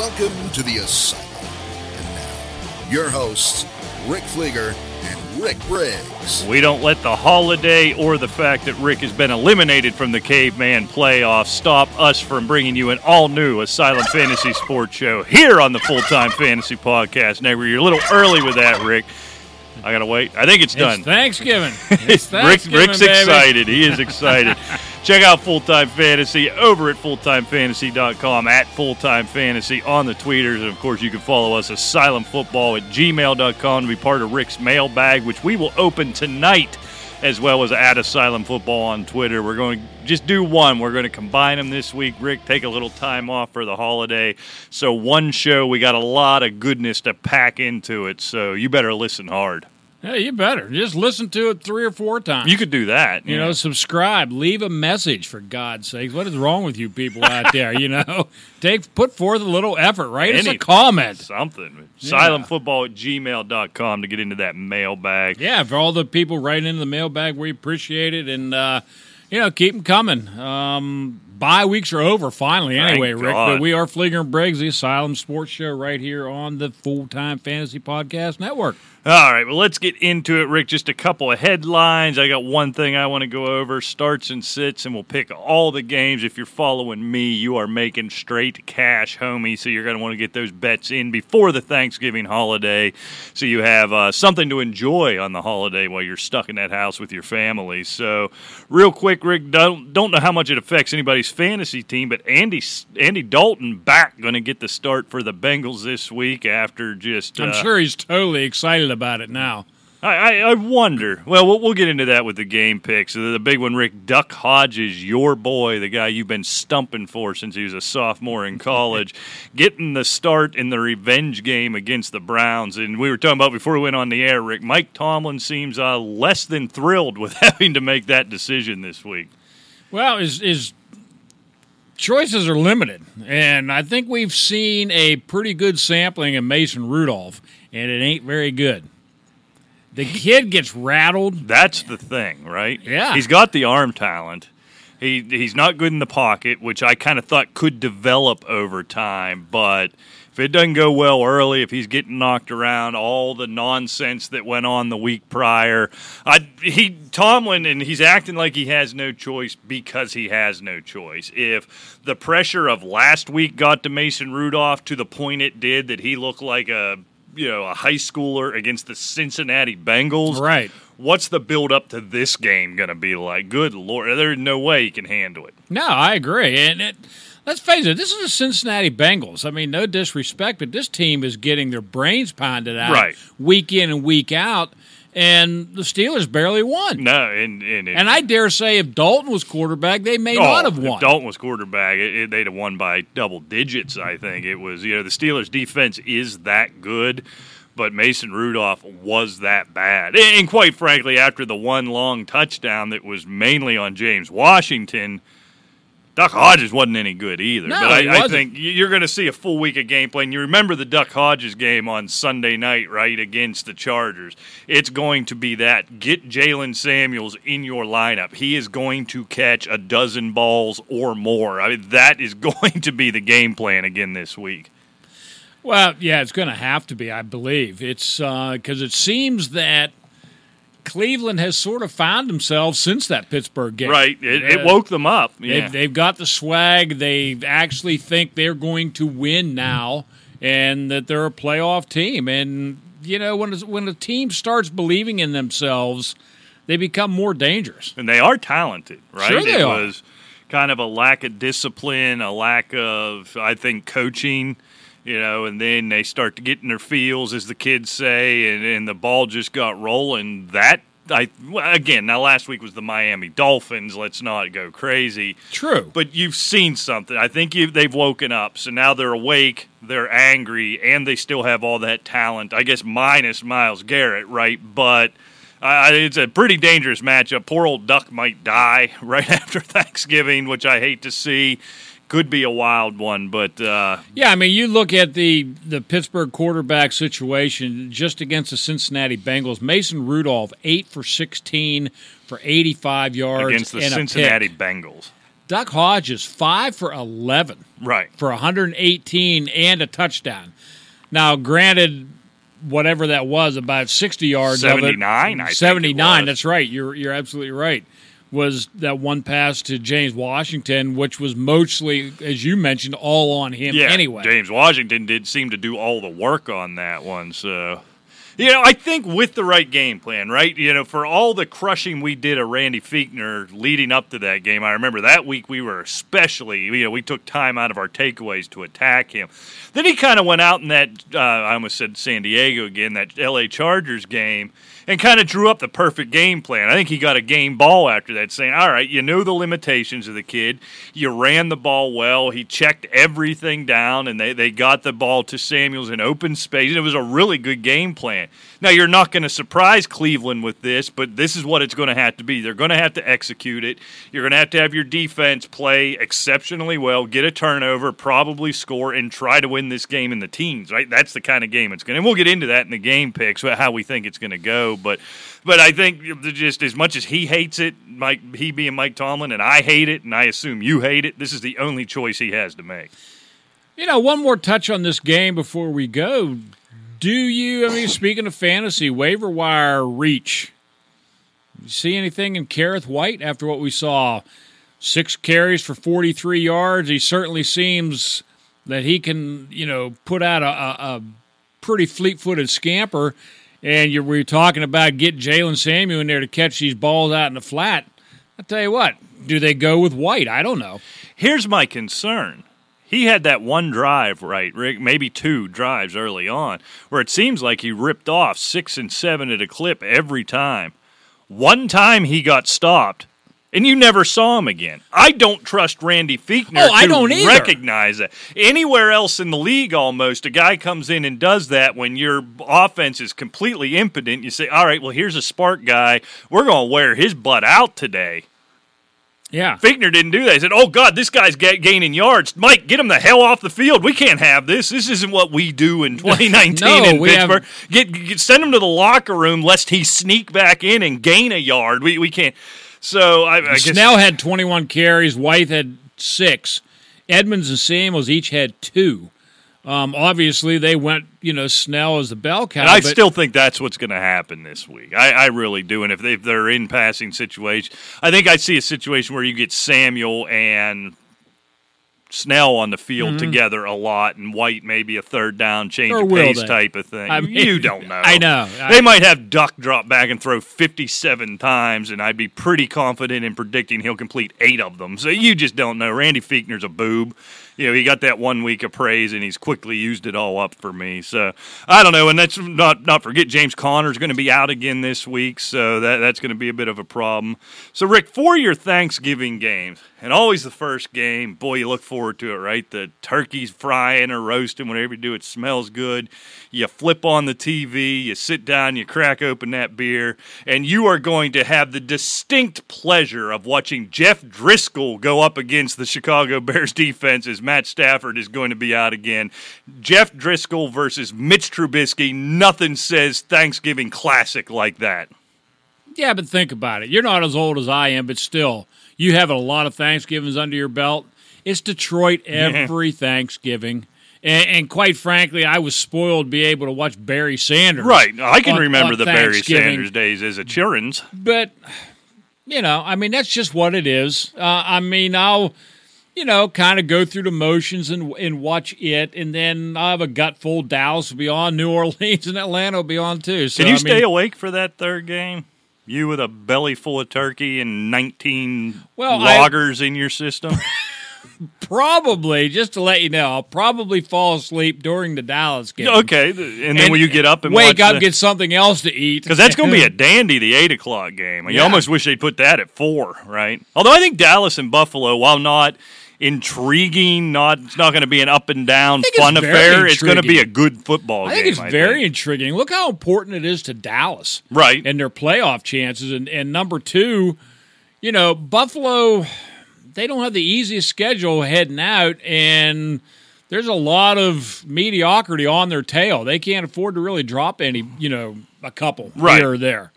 Welcome to the Asylum. And now, your hosts, Rick Fleeger and Rick Briggs. We don't let the holiday or the fact that Rick has been eliminated from the Caveman playoff stop us from bringing you an all new Asylum Fantasy Sports Show here on the Full Time Fantasy Podcast Now, You're a little early with that, Rick. I gotta wait. I think it's done. It's Thanksgiving. It's Rick, Rick's baby. excited. He is excited. Check out Full Time Fantasy over at fulltimefantasy.com, at Full Time Fantasy on the tweeters. And of course, you can follow us asylumfootball at gmail.com to be part of Rick's mailbag, which we will open tonight, as well as at Asylum Football on Twitter. We're going to just do one. We're going to combine them this week. Rick, take a little time off for the holiday. So, one show, we got a lot of goodness to pack into it. So, you better listen hard. Yeah, you better just listen to it three or four times. You could do that. you yeah. know, subscribe, leave a message for God's sake. What is wrong with you people out there? You know, take put forth a little effort. Write us a Any- comment. something. Yeah. Asylumfootball at gmail.com to get into that mailbag. Yeah, for all the people writing into the mailbag, we appreciate it, and uh, you know, keep them coming. Um, bye weeks are over finally. Anyway, Rick, but we are Fleeger and Briggs, the Asylum Sports Show, right here on the Full Time Fantasy Podcast Network. All right, well, let's get into it, Rick. Just a couple of headlines. I got one thing I want to go over starts and sits, and we'll pick all the games. If you're following me, you are making straight cash, homie. So you're going to want to get those bets in before the Thanksgiving holiday so you have uh, something to enjoy on the holiday while you're stuck in that house with your family. So, real quick, Rick, don't, don't know how much it affects anybody's fantasy team, but Andy, Andy Dalton back going to get the start for the Bengals this week after just. I'm uh, sure he's totally excited about it now. I, I, I wonder. Well, well, we'll get into that with the game picks. The big one, Rick Duck Hodges, your boy, the guy you've been stumping for since he was a sophomore in college, getting the start in the revenge game against the Browns. And we were talking about before we went on the air, Rick. Mike Tomlin seems uh, less than thrilled with having to make that decision this week. Well, his, his choices are limited, and I think we've seen a pretty good sampling of Mason Rudolph, and it ain't very good. The kid gets rattled. That's the thing, right? Yeah. He's got the arm talent. He he's not good in the pocket, which I kind of thought could develop over time, but if it doesn't go well early, if he's getting knocked around, all the nonsense that went on the week prior, I, he Tomlin and he's acting like he has no choice because he has no choice. If the pressure of last week got to Mason Rudolph to the point it did that he looked like a you know a high schooler against the Cincinnati Bengals, Right. What's the build up to this game going to be like? Good lord, there's no way he can handle it. No, I agree. And it, let's face it, this is the Cincinnati Bengals. I mean, no disrespect, but this team is getting their brains pounded out Right. week in and week out, and the Steelers barely won. No, and and, it, And I dare say, if Dalton was quarterback, they may oh, not have if won. Dalton was quarterback, it, it- they'd have won by double digits. I think it was. You know, the Steelers' defense is that good. But Mason Rudolph was that bad. And, and quite frankly, after the one long touchdown that was mainly on James Washington, Duck Hodges wasn't any good either. No, but I, I think you're going to see a full week of gameplay. And you remember the Duck Hodges game on Sunday night, right, against the Chargers. It's going to be that. Get Jaylen Samuels in your lineup. He is going to catch a dozen balls or more. I mean, that is going to be the game plan again this week. Well, yeah, it's going to have to be, I believe. It's uh, because it seems that Cleveland has sort of found themselves since that Pittsburgh game. Right. It, it woke them up. Yeah. They've, they've got the swag. They actually think they're going to win now, and that they're a playoff team. And you know, when when a team starts believing in themselves, they become more dangerous. and they are talented, right? Sure they it are. was kind of a lack of discipline, a lack of, I think, coaching. You know, and then they start to get in their feels, as the kids say, and, and the ball just got rolling. That I again now last week was the Miami Dolphins. Let's not go crazy. True. But you've seen something. I think you, they've woken up. So now they're awake, they're angry, and they still have all that talent. I guess minus Myles Garrett, right? But uh, it's a pretty dangerous matchup. Poor old Duck might die right after Thanksgiving, which I hate to see. Could be a wild one, but uh, Yeah, I mean, you look at the the Pittsburgh quarterback situation just against the Cincinnati Bengals. Mason Rudolph, eight for sixteen for eighty five yards against the and Cincinnati pick. Bengals. Duck Hodges five for eleven Right. for 118 and a touchdown. Now, granted, whatever that was, about 60 yards. of it- 79, I think it 79. That's right. You're you're absolutely right. Was that one pass to James Washington, which was mostly, as you mentioned, all on him Yeah. anyway. James Washington did seem to do all the work on that one. So, you know, I think with the right game plan, right? You know, for all the crushing we did of Randy Fichtner leading up to that game, I remember that week we were especially, you know, we took time out of our takeaways to attack him. Then he kind of went out in that, uh, I almost said San Diego again, that LA Chargers game. And kind of drew up the perfect game plan. I think he got a game ball after that, saying, All right, you knew the limitations of the kid. You ran the ball well. He checked everything down, and they, they got the ball to Samuels in open space. It was a really good game plan. Now, you're not going to surprise Cleveland with this, but this is what it's going to have to be. They're going to have to execute it. You're going to have to have your defense play exceptionally well, get a turnover, probably score, and try to win this game in the teens, right? That's the kind of game it's going to. And we'll get into that in the game picks, how we think it's going to go. But, but I think just as much as he hates it, Mike, he being Mike Tomlin, and I hate it, and I assume you hate it, this is the only choice he has to make. You know, one more touch on this game before we go. Do you, I mean, speaking of fantasy, waiver wire reach, you see anything in Kerrith Whyte after what we saw? Six carries for 43 yards. He certainly seems that he can, you know, put out a, a, pretty fleet footed scamper. And you're, we're talking about get Jaylen Samuel in there to catch these balls out in the flat. I'll tell you what, do they go with Whyte? I don't know. Here's my concern. He had that one drive, right, Rick? Maybe two drives early on, where it seems like he ripped off six and seven at a clip every time. One time he got stopped, and you never saw him again. I don't trust Randy Fichtner Oh, I to don't either. recognize that. Anywhere else in the league, almost, a guy comes in and does that when your offense is completely impotent. You say, all right, well, here's a spark guy. We're going to wear his butt out today. Yeah. Fichtner didn't do that. He said, "Oh God, this guy's ga- gaining yards. Mike, get him the hell off the field. We can't have this. This isn't what we do in 2019 No, in we have- Get, get send him to the locker room lest he sneak back in and gain a yard. We we can't." So I, I guess Snell had 21 carries. Whyte had six. Edmunds and Samuels each had two. Um, obviously, they went, you know, Snell as the bell cow. And I still think that's what's going to happen this week. I, I really do. And if, they, if they're in passing situation, I think I see a situation where you get Samuel and Snell on the field together a lot, and Whyte maybe a third down change Mm-hmm. Of pace they? type of thing. I mean- you don't know. I know. They might have Duck drop back and throw 57 times, and I'd be pretty confident in predicting he'll complete eight of them. So you just don't know. Randy Fichtner's a boob. You know, he got that one week of praise, and he's quickly used it all up for me. So I don't know. And that's not not forget James Conner's going to be out again this week, so that that's going to be a bit of a problem. So Rick, for your Thanksgiving games, and always the first game, boy, you look forward to it, right? The turkey's frying or roasting, whatever you do, it smells good. You flip on the TV, you sit down, you crack open that beer, and you are going to have the distinct pleasure of watching Jeff Driskel go up against the Chicago Bears defense as Matt Stafford is going to be out again. Jeff Driskel versus Mitch Trubisky. Nothing says Thanksgiving classic like that. Yeah, but think about it. You're not as old as I am, but still, you have a lot of Thanksgivings under your belt. It's Detroit every Thanksgiving. And, and quite frankly, I was spoiled to be able to watch Barry Sanders. Right. I can on- remember on the Barry Sanders days as a children's. But, you know, I mean, that's just what it is. Uh, I mean, I'll, you know, kind of go through the motions and, and watch it. And then I'll have a gut full. Dallas will be on, New Orleans and Atlanta will be on too. So, Can you I stay mean, awake for that third game? You with a belly full of turkey and 19 Well, I- loggers in your system? Probably, just to let you know, I'll probably fall asleep during the Dallas game. okay. And then will you get up and wake up, get something else to eat? Because that's going to be a dandy, the 8 o'clock game. You Yeah. almost wish they'd put that at 4, right? Although I think Dallas and Buffalo, while not intriguing, not it's not going to be an up and down think it's fun very affair, it's going to be a good football I game. think it's very intriguing. Look how important it is to Dallas, Right. and their playoff chances. And, and number two, you know, Buffalo, they don't have the easiest schedule heading out, and there's a lot of mediocrity on their tail. They can't afford to really drop any, you know, a couple Right. here or there.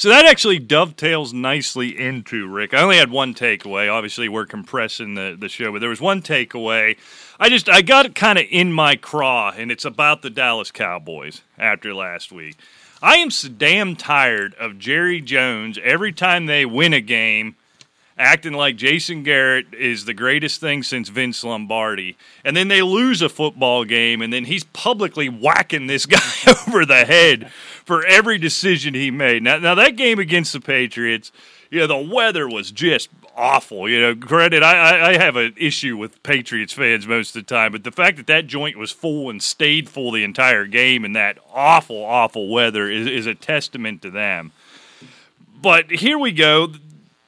So that actually dovetails nicely into Rick. I only had one takeaway. Obviously, we're compressing the, the show, but there was one takeaway. I just I got it kind of in my craw, and it's about the Dallas Cowboys after last week. I am so damn tired of Jerry Jones every time they win a game acting like Jason Garrett is the greatest thing since Vince Lombardi. And then they lose a football game, and then he's publicly whacking this guy over the head for every decision he made. Now, now that game against the Patriots, you know, the weather was just awful. You know, granted, I, I have an issue with Patriots fans most of the time, but the fact that that joint was full and stayed full the entire game in that awful, awful weather is, is a testament to them. But here we go.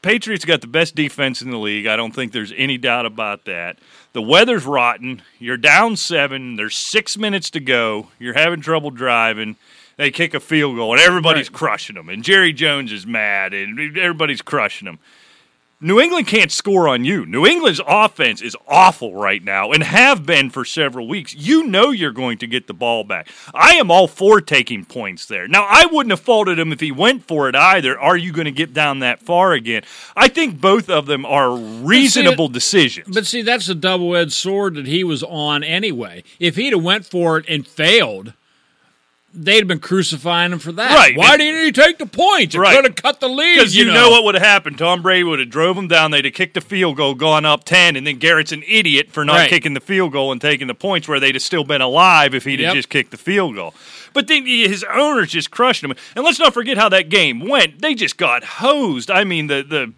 Patriots got the best defense in the league. I don't think there's any doubt about that. The weather's rotten. You're down seven. There's six minutes to go. You're having trouble driving. They kick a field goal, and everybody's Right. crushing them. And Jerry Jones is mad, and everybody's crushing them. New England can't score on you. New England's offense is awful right now and have been for several weeks. You know you're going to get the ball back. I am all for taking points there. Now, I wouldn't have faulted him if he went for it either. Are you going to get down that far again? I think both of them are reasonable decisions. But see, that's a double-edged sword that he was on anyway. If he'd have went for it and failed, they'd have been crucifying him for that. Right. Why didn't he take the points? It Right. could have cut the lead. Because you, know. what would have happened. Tom Brady would have drove them down. They'd have kicked the field goal, gone up 10, and then Garrett's an idiot for not Right. kicking the field goal and taking the points where they'd have still been alive if he'd have just kicked the field goal. But then his owners just crushed him. And let's not forget how that game went. They just got hosed. I mean, the, the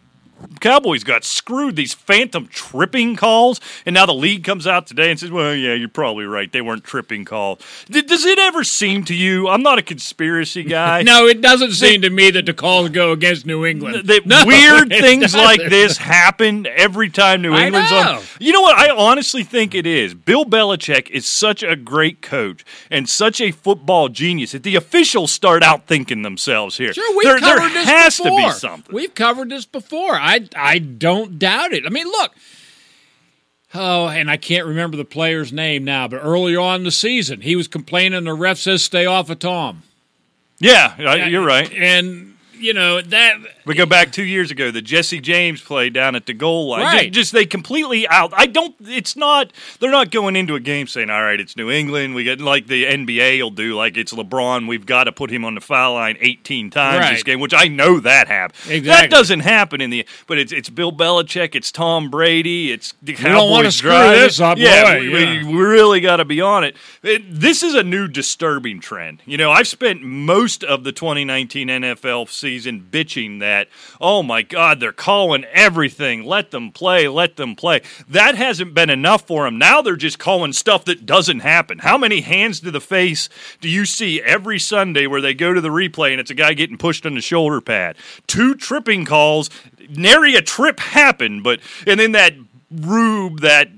Cowboys got screwed. These phantom tripping calls, and now the league comes out today and says, "Well, yeah, you're probably right. They weren't tripping calls." Does it ever seem to you? I'm not a conspiracy guy. No, it doesn't seem to me that the calls go against New England. that No, weird things like doesn't. this happen every time New England's on. You know what? I honestly think it is. Bill Belichick is such a great coach and such a football genius that the officials start out thinking themselves here. Sure, we've there, there covered this has before. to be something. We've covered this before. I I don't doubt it. I mean, look. Oh, and I can't remember the player's name now, but earlier on in the season, he was complaining the ref says stay off of Tom. yeah, you're right. And you know that We go back two years ago, the Jesse James play down at the goal line. Right. Just, just they completely out. I don't. It's not. They're not going into a game saying, "All right, it's New England." We get like the NBA will do, like it's LeBron. We've got to put him on the foul line 18 times this game, which I know that happened. That doesn't happen in the. But it's it's Bill Belichick. It's Tom Brady. It's the don't wanna screw driving. this up, Yeah, boy, we, yeah. we- we really got to be on it. It- This is a new disturbing trend. You know, I've spent most of the 2019 NFL season bitching that, oh my God, they're calling everything. Let them play, let them play. That hasn't been enough for them. Now they're just calling stuff that doesn't happen. How many hands to the face do you see every Sunday where they go to the replay and it's a guy getting pushed on the shoulder pad? Two tripping calls. Nary a trip happened, but and then that rube, that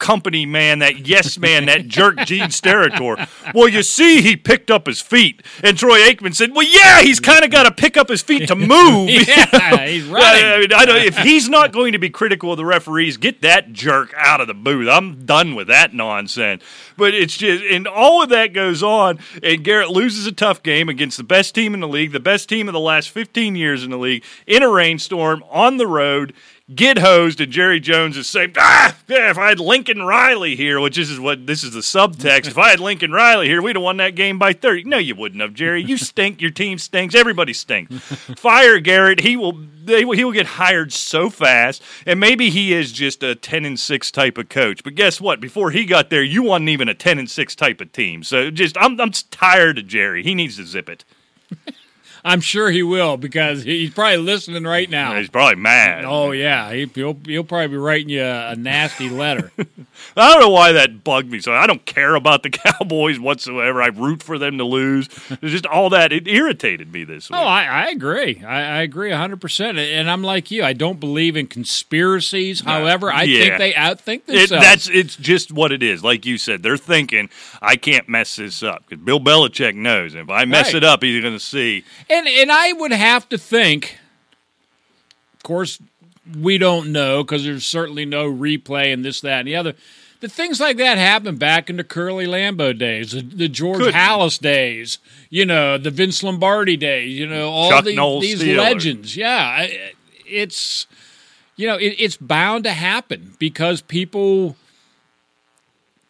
company man, that yes man, that jerk Gene Steratore. Well, you see, he picked up his feet, and Troy Aikman said, "Well, yeah, he's kind of got to pick up his feet to move." yeah, he's running. I mean, I don't, if he's not going to be critical of the referees, get that jerk out of the booth. I'm done with that nonsense. But it's just, and all of that goes on, and Garrett loses a tough game against the best team in the league, the best team of the last 15 years in the league, in a rainstorm, on the road. Get hosed, and Jerry Jones is saying, "Ah, yeah, if I had Lincoln Riley here, which this is what this is the subtext. if I had Lincoln Riley here, we'd have won that game by 30. No, you wouldn't have, Jerry. You stink. Your team stinks. Everybody stinks. Fire Garrett. He will. They, will- he will get hired so fast, and maybe he is just a 10 and six type of coach. But guess what? Before he got there, you wasn't even a 10 and six type of team. So just, I'm, I'm tired of Jerry. He needs to zip it. I'm sure he will because he's probably listening right now. He's probably mad. Oh yeah, he, he'll he'll probably be writing you a, a nasty letter. I don't know why that bugged me. So I don't care about the Cowboys whatsoever. I root for them to lose. It's just all that it irritated me this oh, week. oh, I, I agree. I, I agree hundred percent. And I'm like you. I don't believe in conspiracies. However, I yeah. think they outthink It, themselves. that's it's just what it is. Like you said, they're thinking I can't mess this up because Bill Belichick knows if I mess Right. it up, he's going to see. And and I would have to think. Of course, we don't know because there's certainly no replay and this, that, and the other. the things like that happened back in the Curly Lambeau days, the, the George Couldn't. Halas days, you know, the Vince Lombardi days, you know, all the, these Steeler. legends. Yeah, it's you know, it, it's bound to happen because people,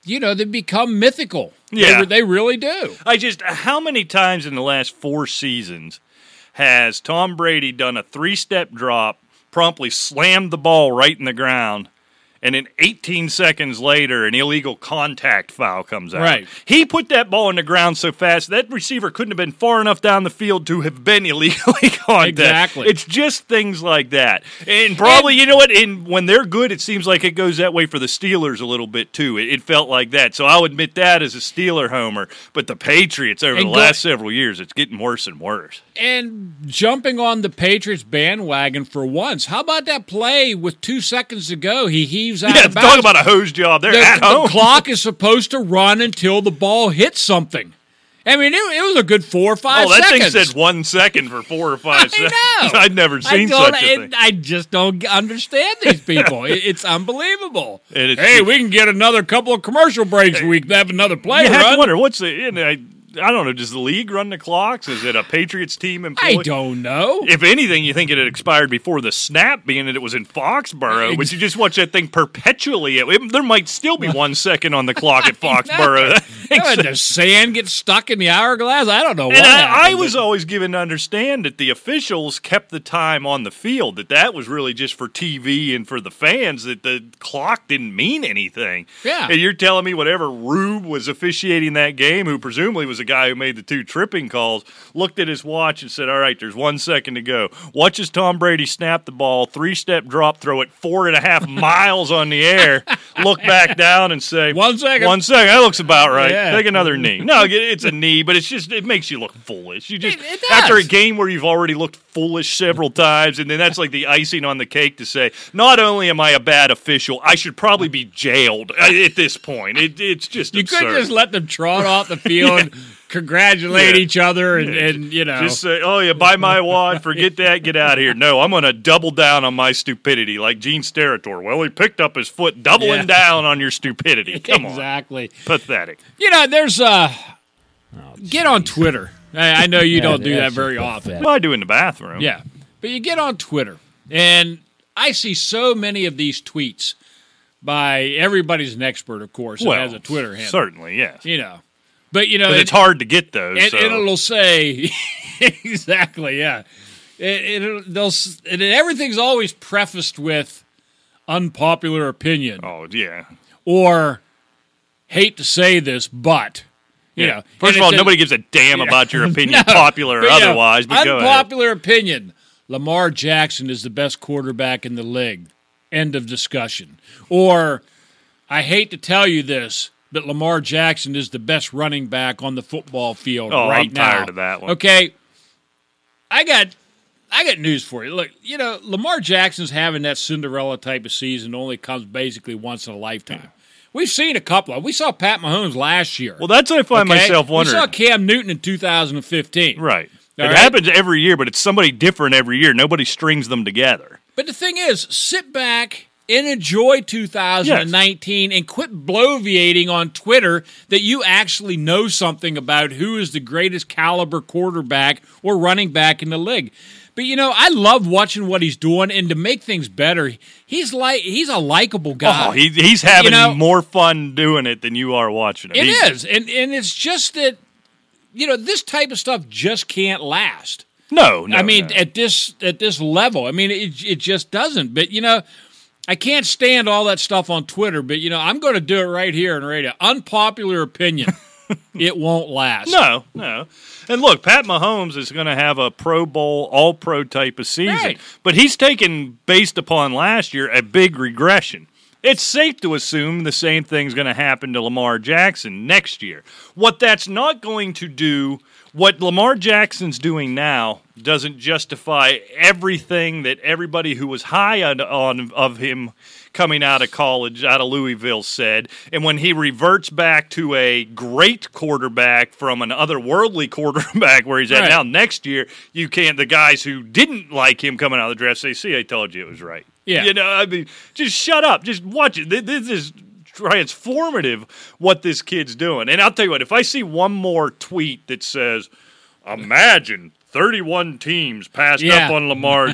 you know, they become mythical. They Yeah. re- they really do. I just how many times in the last four seasons has Tom Brady done a three step drop, promptly slammed the ball right in the ground, and then 18 seconds later, an illegal contact foul comes out. Right. He put that ball in the ground so fast that receiver couldn't have been far enough down the field to have been illegally contacted. Exactly. It's just things like that, and probably you know what? And when they're good, it seems like it goes that way for the Steelers a little bit too. It, it felt like that, so I'll admit that as a Steeler homer. But the Patriots over the go- last several years, it's getting worse and worse. And jumping on the Patriots bandwagon for once. How about that play with two seconds to go? He heaves out Yeah, of talk about a hose job. They're the, at the home. clock is supposed to run until the ball hits something. I mean, it, it was a good four or oh, five Oh, that seconds. thing said one second for four or five I seconds. know. I'd never seen such a it- thing. I just don't understand these people. It- it's unbelievable. It's hey, just- we can get another couple of commercial breaks. We can have another play You have run. to wonder what's the. You know, I, I don't know. Does the league run the clocks? Is it a Patriots team employee? I don't know. If anything, you think it had expired before the snap, being that it was in Foxborough. But you just watch that thing perpetually. It- it- there might still be one second on the clock at Foxborough. Yeah, the sand get stuck in the hourglass. I don't know And I, I was always given to understand that the officials kept the time on the field, that that was really just for TV and for the fans, that the clock didn't mean anything. Yeah. And you're telling me whatever Rube was officiating that game, who presumably was the guy who made the two tripping calls, looked at his watch and said, All right, there's one second to go. Watches Tom Brady snap the ball, three step drop, throw it four and a half miles on the air, look back down and say, One second. One second. That looks about right. Yeah. Take another knee. No, it's a knee, but it's just it makes you look foolish. You just It- it after a game where you've already looked foolish several times, and then that's like the icing on the cake to say, not only am I a bad official, I should probably be jailed uh, at this point. It, it's just You absurd. couldn't just let them trot off the field and congratulate Yeah. each other and, and you know. Just say, oh yeah, buy my wad, forget that, get out of here. No, I'm going to double down on my stupidity, like Gene Steratore. Well, he picked up his foot, doubling Yeah. down on your stupidity. Come on, exactly. pathetic. You know, there's uh get on Twitter. I, I know you Yeah, don't do that very often. pathetic. What do I do in the bathroom? Yeah. But you get on Twitter and I see so many of these tweets by everybody's an expert, of course, well, has a Twitter handle. certainly, yes. You know. But you know, But it- it's hard to get those. and, so. it'll say exactly, yeah. It, it, they'll and everything's always prefaced with unpopular opinion oh yeah. or hate to say this, but you know. First of all, nobody gives a damn about your opinion, No, popular or but, otherwise. But unpopular opinion: Lamar Jackson is the best quarterback in the league. End of discussion. Or, I hate to tell you this, but Lamar Jackson is the best running back on the football field Oh, right I'm now. tired of that one. Okay, I got. I got news for you. Look, you know, Lamar Jackson's having that Cinderella type of season only comes basically once in a lifetime. We've seen a couple of. We saw Pat Mahomes last year. Well, that's what I find okay? myself wondering. We saw Cam Newton in 2015. right. All it right? happens every year, but it's somebody different every year. Nobody strings them together. But the thing is, sit back and enjoy 2019 and quit bloviating on Twitter that you actually know something about who is the greatest caliber quarterback or running back in the league. But you know, I love watching what he's doing, and to make things better, he's like he's a likable guy. Oh, he, he's having know- more fun doing it than you are watching it. It He- is, and and it's just that you know this type of stuff just can't last. No, no. I mean, no. at this at this level, I mean, it it just doesn't. But you know, I can't stand all that stuff on Twitter. But you know, I'm going to do it right here in radio. Unpopular opinion: it won't last. No, no. And look, Pat Mahomes is going to have a Pro Bowl, All Pro type of season, Right. but he's taken, based upon last year, a big regression. It's safe to assume the same thing's going to happen to Lamar Jackson next year. What that's not going to do, what Lamar Jackson's doing now, doesn't justify everything that everybody who was high on, on of him coming out of college, out of Louisville, said. And when he reverts back to a great quarterback from an otherworldly quarterback where he's at Right. now next year, you can't. The guys who didn't like him coming out of the draft say, "See, I told you it was right." Yeah. you know, I mean, just shut up, just watch it. This is transformative what this kid's doing. And I'll tell you what, if I see one more tweet that says, "Imagine 31 teams passed Yeah. up on Lamar.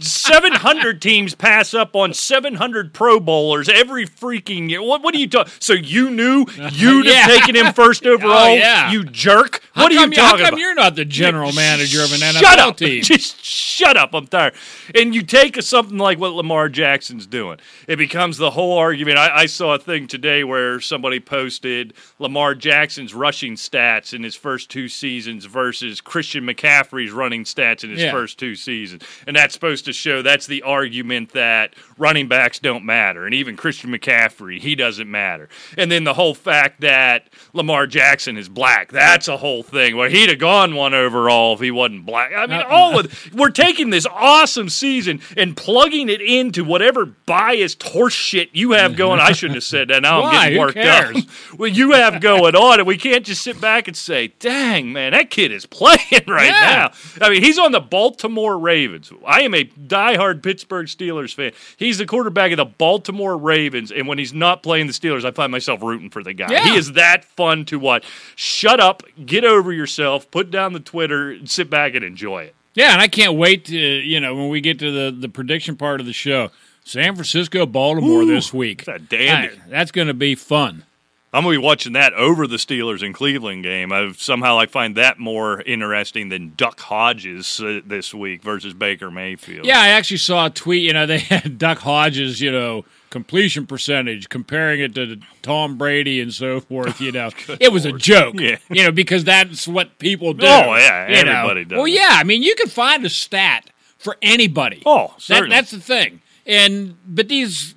700 teams pass up on 700 Pro Bowlers every freaking year. What, what are you talking? So you knew you'd Yeah. have taken him first oh, overall? yeah. You jerk. How what are you talking How come about? you're not the general manager of an NFL shut up. team? Just shut up. I'm tired. And you take a, something like what Lamar Jackson's doing. It becomes the whole argument. I, I saw a thing today where somebody posted Lamar Jackson's rushing stats in his first two seasons versus Christian McCaffrey's running stats in his Yeah. first two seasons. And that's supposed to show that's the argument that running backs don't matter. And even Christian McCaffrey, he doesn't matter. And then the whole fact that Lamar Jackson is black, that's a whole thing. where he'd have gone one overall if he wasn't black. I mean, Uh, all of we're taking this awesome season and plugging it into whatever biased horse shit you have going. I shouldn't have said that. Now I'm Why? getting worked up. Well, you have going on, and we can't just sit back and say, "Dang, man, that kid is playing right Yeah. now." I mean, he's on the Baltimore Ravens. I am a diehard Pittsburgh Steelers fan. He's the quarterback of the Baltimore Ravens, and when he's not playing the Steelers, I find myself rooting for the guy. Yeah. He is that fun to watch. Shut up, get over yourself, put down the Twitter, and sit back and enjoy it. Yeah, and I can't wait to you know when we get to the the prediction part of the show. San Francisco, Baltimore Ooh, this week. that's dandy. That's going to be fun. I'm gonna be watching that over the Steelers and Cleveland game. I somehow I find that more interesting than Duck Hodges uh, this week versus Baker Mayfield. Yeah, I actually saw a tweet. You know, they had Duck Hodges, you know, completion percentage, comparing it to Tom Brady and so forth. You know, it was a joke. Yeah. You know, because that's what people do. Oh, yeah, you know. everybody does Well, it. yeah, I mean, you can find a stat for anybody. Oh, That, that's the thing. And but these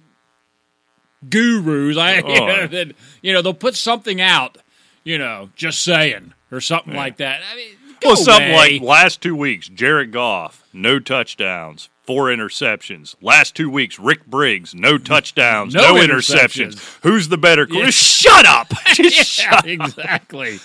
gurus, I oh, you, Oh. know, that, you know, they'll put something out. You know, just saying or something like that. I mean, Well, something away. like last two weeks, Jared Goff, no touchdowns, four interceptions. Last two weeks, Rick Briggs, no touchdowns, No no, interceptions. interceptions. Who's the better? Yeah. Shut up! Yeah, shut. exactly.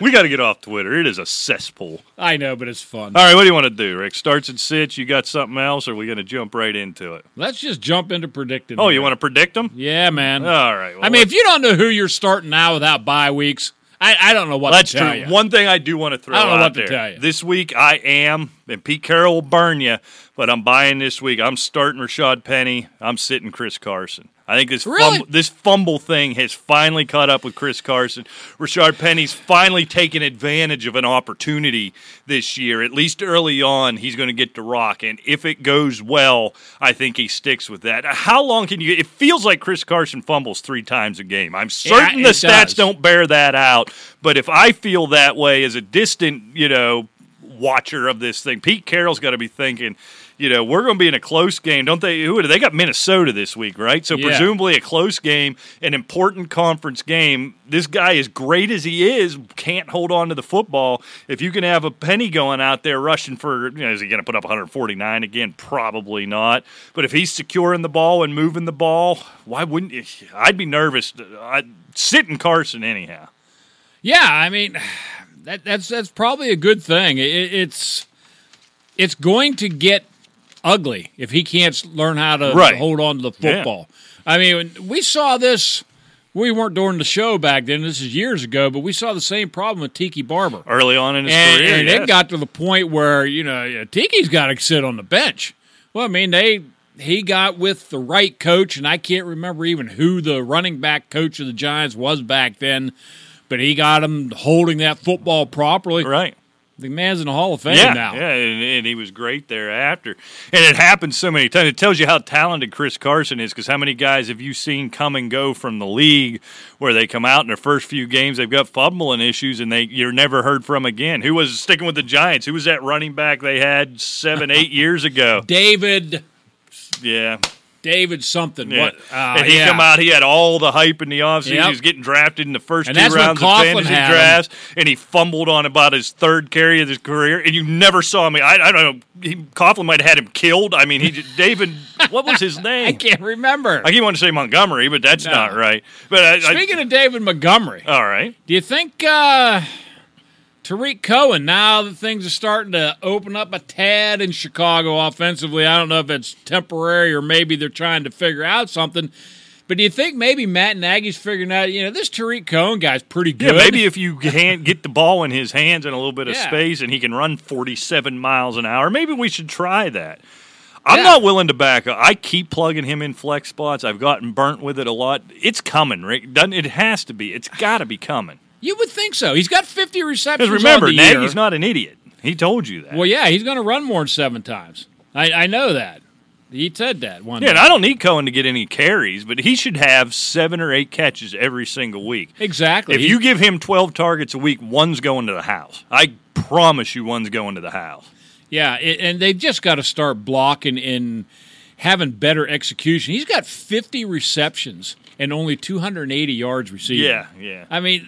We got to get off Twitter. It is a cesspool. I know, but it's fun. All right, what do you want to do, Rick? Starts and sits. You got something else, or are we going to jump right into it? Let's just jump into predicting. Oh, here. you want to predict them? Yeah, man. All right. well, I mean, if you don't know who you're starting now without bye weeks, I, I don't know what That's to tell true. you. One thing I do want to throw I don't know out what to there. tell you. This week I am, and Pete Carroll will burn you, but I'm buying this week. I'm starting Rashaad Penny. I'm sitting Chris Carson. I think this Really? fumble, this fumble thing has finally caught up with Chris Carson. Rashaad Penny's finally taken advantage of an opportunity this year. At least early on, he's going to get to rock, and if it goes well, I think he sticks with that. How long can you? It feels like Chris Carson fumbles three times a game. I'm certain it the stats does. don't bear that out. But if I feel that way as a distant, you know, watcher of this thing, Pete Carroll's got to be thinking, you know, we're going to be in a close game, don't they? Who they got Minnesota this week, right? So Yeah. presumably a close game, an important conference game. This guy, as great as he is, can't hold on to the football. If you can have a penny going out there rushing for, you know, is he going to put up 149 again? Probably not. But if he's securing the ball and moving the ball, why wouldn't? You? I'd be nervous. I'd sit in Carson anyhow. Yeah, I mean, that, that's that's probably a good thing. It, it's it's going to get ugly if he can't learn how to Right. hold on to the football. I mean, we saw this. We weren't during the show back then. This is years ago, but we saw the same problem with Tiki Barber. early on in his and, career. and yes. it got to the point where you know Tiki's got to sit on the bench. Well, I mean they he got with the right coach, and I can't remember even who the running back coach of the Giants was back then, but he got him holding that football properly. right. The man's in the Hall of Fame Yeah, now. yeah, and, and he was great thereafter. And it happened so many times. It tells you how talented Chris Carson is because how many guys have you seen come and go from the league where they come out in their first few games, they've got fumbling issues and they you're never heard from again. Who was sticking with the Giants? Who was that running back they had seven, eight years ago? David, Yeah. David something. Yeah. What? Uh, and he yeah. come out, he had all the hype in the offseason. Yep. He was getting drafted in the first And two rounds of fantasy drafts, and he fumbled on about his third carry of his career, and you never saw him. I, I don't know. He, Coughlin might have had him killed. I mean, he David, what was his name? I can't remember. I keep wanting to say Montgomery, but that's No. not right. But I, I, Speaking of David Montgomery, all right, Do you think uh, Tarik Cohen, now that things are starting to open up a tad in Chicago offensively, I don't know if it's temporary or maybe they're trying to figure out something. But do you think maybe Matt Nagy's figuring out, you know, this Tarik Cohen guy's pretty good? Yeah, maybe if you can get the ball in his hands and a little bit of Yeah. space and he can run 47 miles an hour, maybe we should try that. I'm Yeah. not willing to back up. I keep plugging him in flex spots. I've gotten burnt with it a lot. It's coming, Rick. Doesn't it has to be. It's got to be coming. You would think so. He's got 50 receptions. Because remember, on. Nagy's not an idiot. He told you that. Well, yeah, he's going to run more than seven times. I, I know that. He said that one yeah, and. I don't need Cohen to get any carries, but he should have seven or eight catches every single week. Exactly. If He- you give him 12 targets a week, one's going to the house. I promise you one's going to the house. Yeah, it, and they've just got to start blocking and having better execution. He's got 50 receptions and only 280 yards receiving. Yeah, yeah. I mean,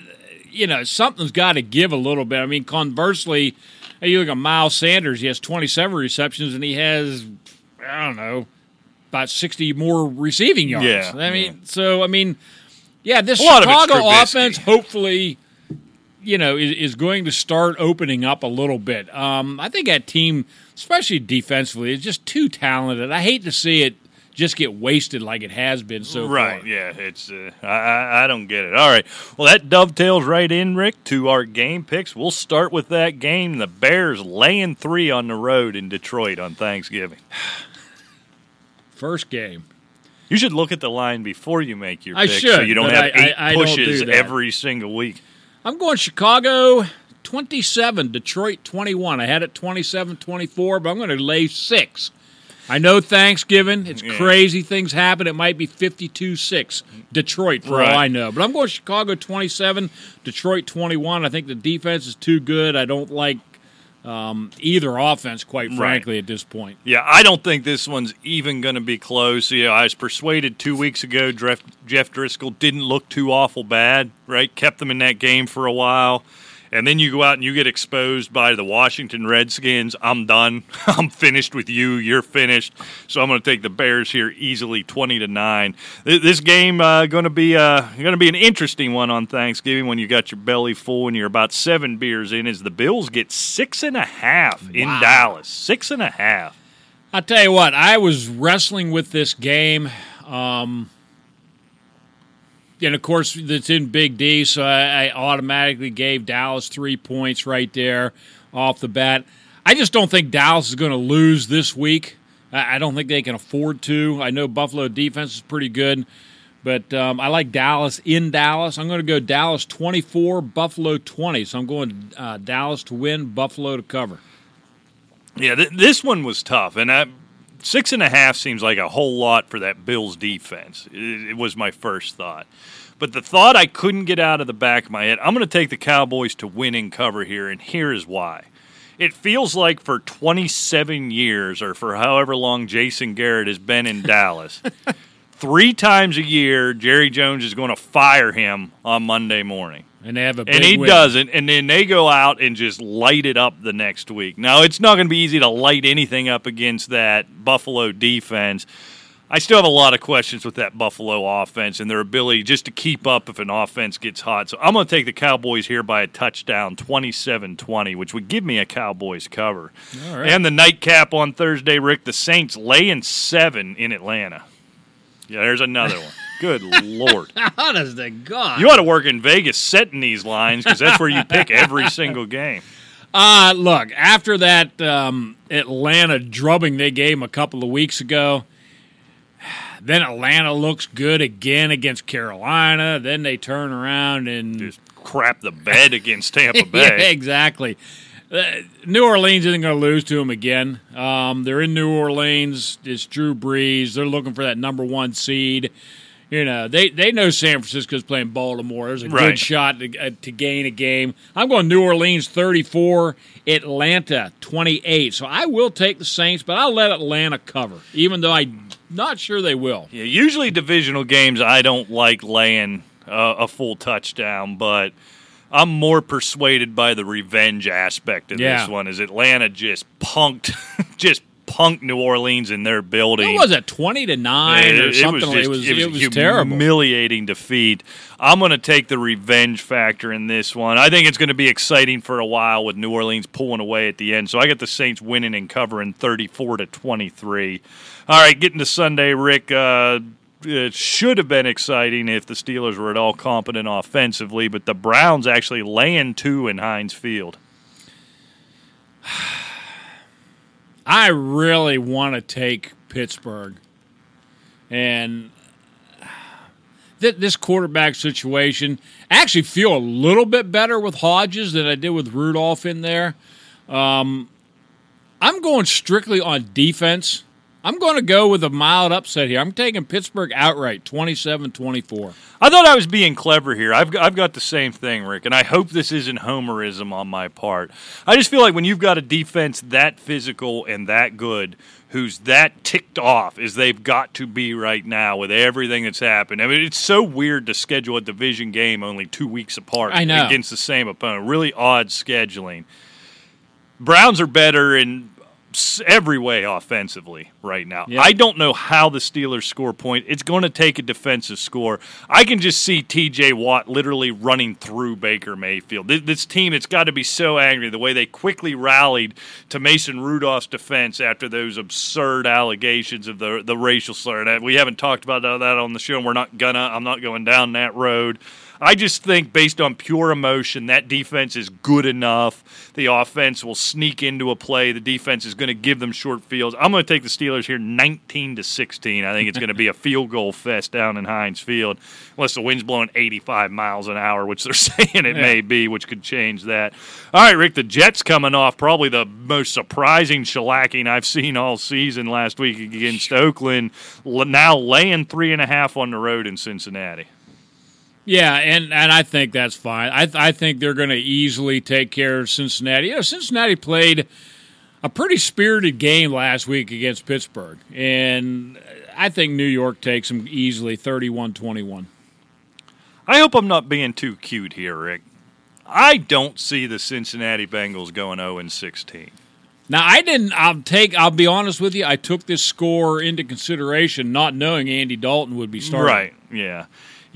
you know, something's got to give a little bit. I mean, conversely, you look at Miles Sanders, he has 27 receptions and he has, I don't know, about 60 more receiving yards. Yeah, I mean, so, I mean, yeah, this A lot of it's Chicago offense hopefully you know, is, is going to start opening up a little bit. Um, I think that team, especially defensively, is just too talented. I hate to see it just get wasted like it has been so right, far. yeah. It's uh, I, I don't get it. All right. Well, that dovetails right in, Rick, to our game picks. We'll start with that game. The Bears laying three on the road in Detroit on Thanksgiving. First game. You should look at the line before you make your I pick, so should, you don't have I- eight I pushes do every single week. I'm going Chicago 27, Detroit 21. I had it 27 24, but I'm going to lay six. I know Thanksgiving, it's Yeah. crazy things happen. It might be 52 6. Detroit, for Right. all I know. But I'm going Chicago 27, Detroit 21. I think the defense is too good. I don't like um, either offense, quite Right. frankly, at this point. Yeah, I don't think this one's even going to be close. You know, I was persuaded two weeks ago Jeff, Jeff Driskel didn't look too awful bad, right? Kept them in that game for a while. And then you go out and you get exposed by the Washington Redskins. I'm done. I'm finished with you. You're finished. So I'm going to take the Bears here easily, twenty to nine. This game uh, going to be uh, going to be an interesting one on Thanksgiving when you got your belly full and you're about seven beers in. As the Bills get six and a half in Wow. Dallas, six and a half. I'll tell you what, I was wrestling with this game. Um, and of course, it's in Big D, so I, I automatically gave Dallas three points right there off the bat. I just don't think Dallas is going to lose this week. I, I don't think they can afford to. I know Buffalo defense is pretty good, but um, I like Dallas in Dallas. I'm going to go Dallas 24, Buffalo 20. So I'm going uh, Dallas to win, Buffalo to cover. Yeah, th- this one was tough, and I, six and a half seems like a whole lot for that Bills defense. It, it was my first thought, but the thought I couldn't get out of the back of my head. I'm going to take the Cowboys to win cover here, and here is why. It feels like for 27 years, or for however long Jason Garrett has been in Dallas, three times a year, Jerry Jones is going to fire him on Monday morning And they have a big and he win. doesn't, and then they go out and just light it up the next week. Now it's not going to be easy to light anything up against that Buffalo defense. I still have a lot of questions with that Buffalo offense and their ability just to keep up if an offense gets hot. So I'm going to take the Cowboys here by a touchdown, 27-20, which would give me a Cowboys cover. All right. And the nightcap on Thursday, Rick, the Saints laying seven in Atlanta. Yeah, there's another one. Good lord. Honest to God. You ought to work in Vegas setting these lines because that's where you pick every single game. Uh, look, after that um, Atlanta drubbing they gave 'em a couple of weeks ago, then Atlanta looks good again against Carolina. Then they turn around and Just crap the bed against Tampa yeah, Bay. exactly. Uh, New Orleans isn't going to lose to them again. Um, they're in New Orleans. It's Drew Brees. They're looking for that number one seed. You know, they, they know San Francisco's playing Baltimore. There's a Right. good shot to, uh, to gain a game. I'm going New Orleans 34, Atlanta 28. So I will take the Saints, but I'll let Atlanta cover, even though I'm not sure they will. Yeah, usually divisional games, I don't like laying uh, a full touchdown, but I'm more persuaded by the revenge aspect of Yeah. this one. Is Atlanta just punked, just punked New Orleans in their building? What was it, 20 to 9 or something? just- like- it was, it was, a terrible. humiliating defeat. I'm going to take the revenge factor in this one. I think it's going to be exciting for a while with New Orleans pulling away at the end. So I got the Saints winning and covering 34 to 23. All right, getting to Sunday, Rick. Uh, it should have been exciting if the Steelers were at all competent offensively, but the Browns actually laying two in Heinz Field. I really want to take Pittsburgh. And th- this quarterback situation, I actually feel a little bit better with Hodges than I did with Rudolph in there. Um, I'm going strictly on defense. I'm going to go with a mild upset here. I'm taking Pittsburgh outright, 27 24. I thought I was being clever here. I've, I've got the same thing, Rick, and I hope this isn't homerism on my part. I just feel like when you've got a defense that physical and that good, who's that ticked off as they've got to be right now with everything that's happened. I mean, it's so weird to schedule a division game only two weeks apart I know. against the same opponent. Really odd scheduling. Browns are better in s- every way offensively right now. I don't know how the Steelers score point. It's going to take a defensive score. I can just see TJ Watt literally running through Baker Mayfield. This, this team, it's got to be so angry the way they quickly rallied to Mason Rudolph's defense after those absurd allegations of the the racial slur. And we haven't talked about that on the show, and we're not gonna. I'm not going down that road. I just think, based on pure emotion, that defense is good enough. The offense will sneak into a play. The defense is going to give them short fields. I'm going to take the Steelers here, 19 to 16. I think it's going to be a field goal fest down in Heinz Field, unless the wind's blowing 85 miles an hour, which they're saying it may be, which could change that. All right, Rick, the Jets coming off probably the most surprising shellacking I've seen all season last week against Oakland. Now laying three and a half on the road in Cincinnati. Yeah, and, and I think that's fine. I, I think they're going to easily take care of Cincinnati. You know, Cincinnati played a pretty spirited game last week against Pittsburgh, and I think New York takes them easily 31 21. I hope I'm not being too cute here, Rick. I don't see the Cincinnati Bengals going 0 and 16. Now I didn't. I'll take. I'll be honest with you. I took this score into consideration, not knowing Andy Dalton would be starting. Right, yeah.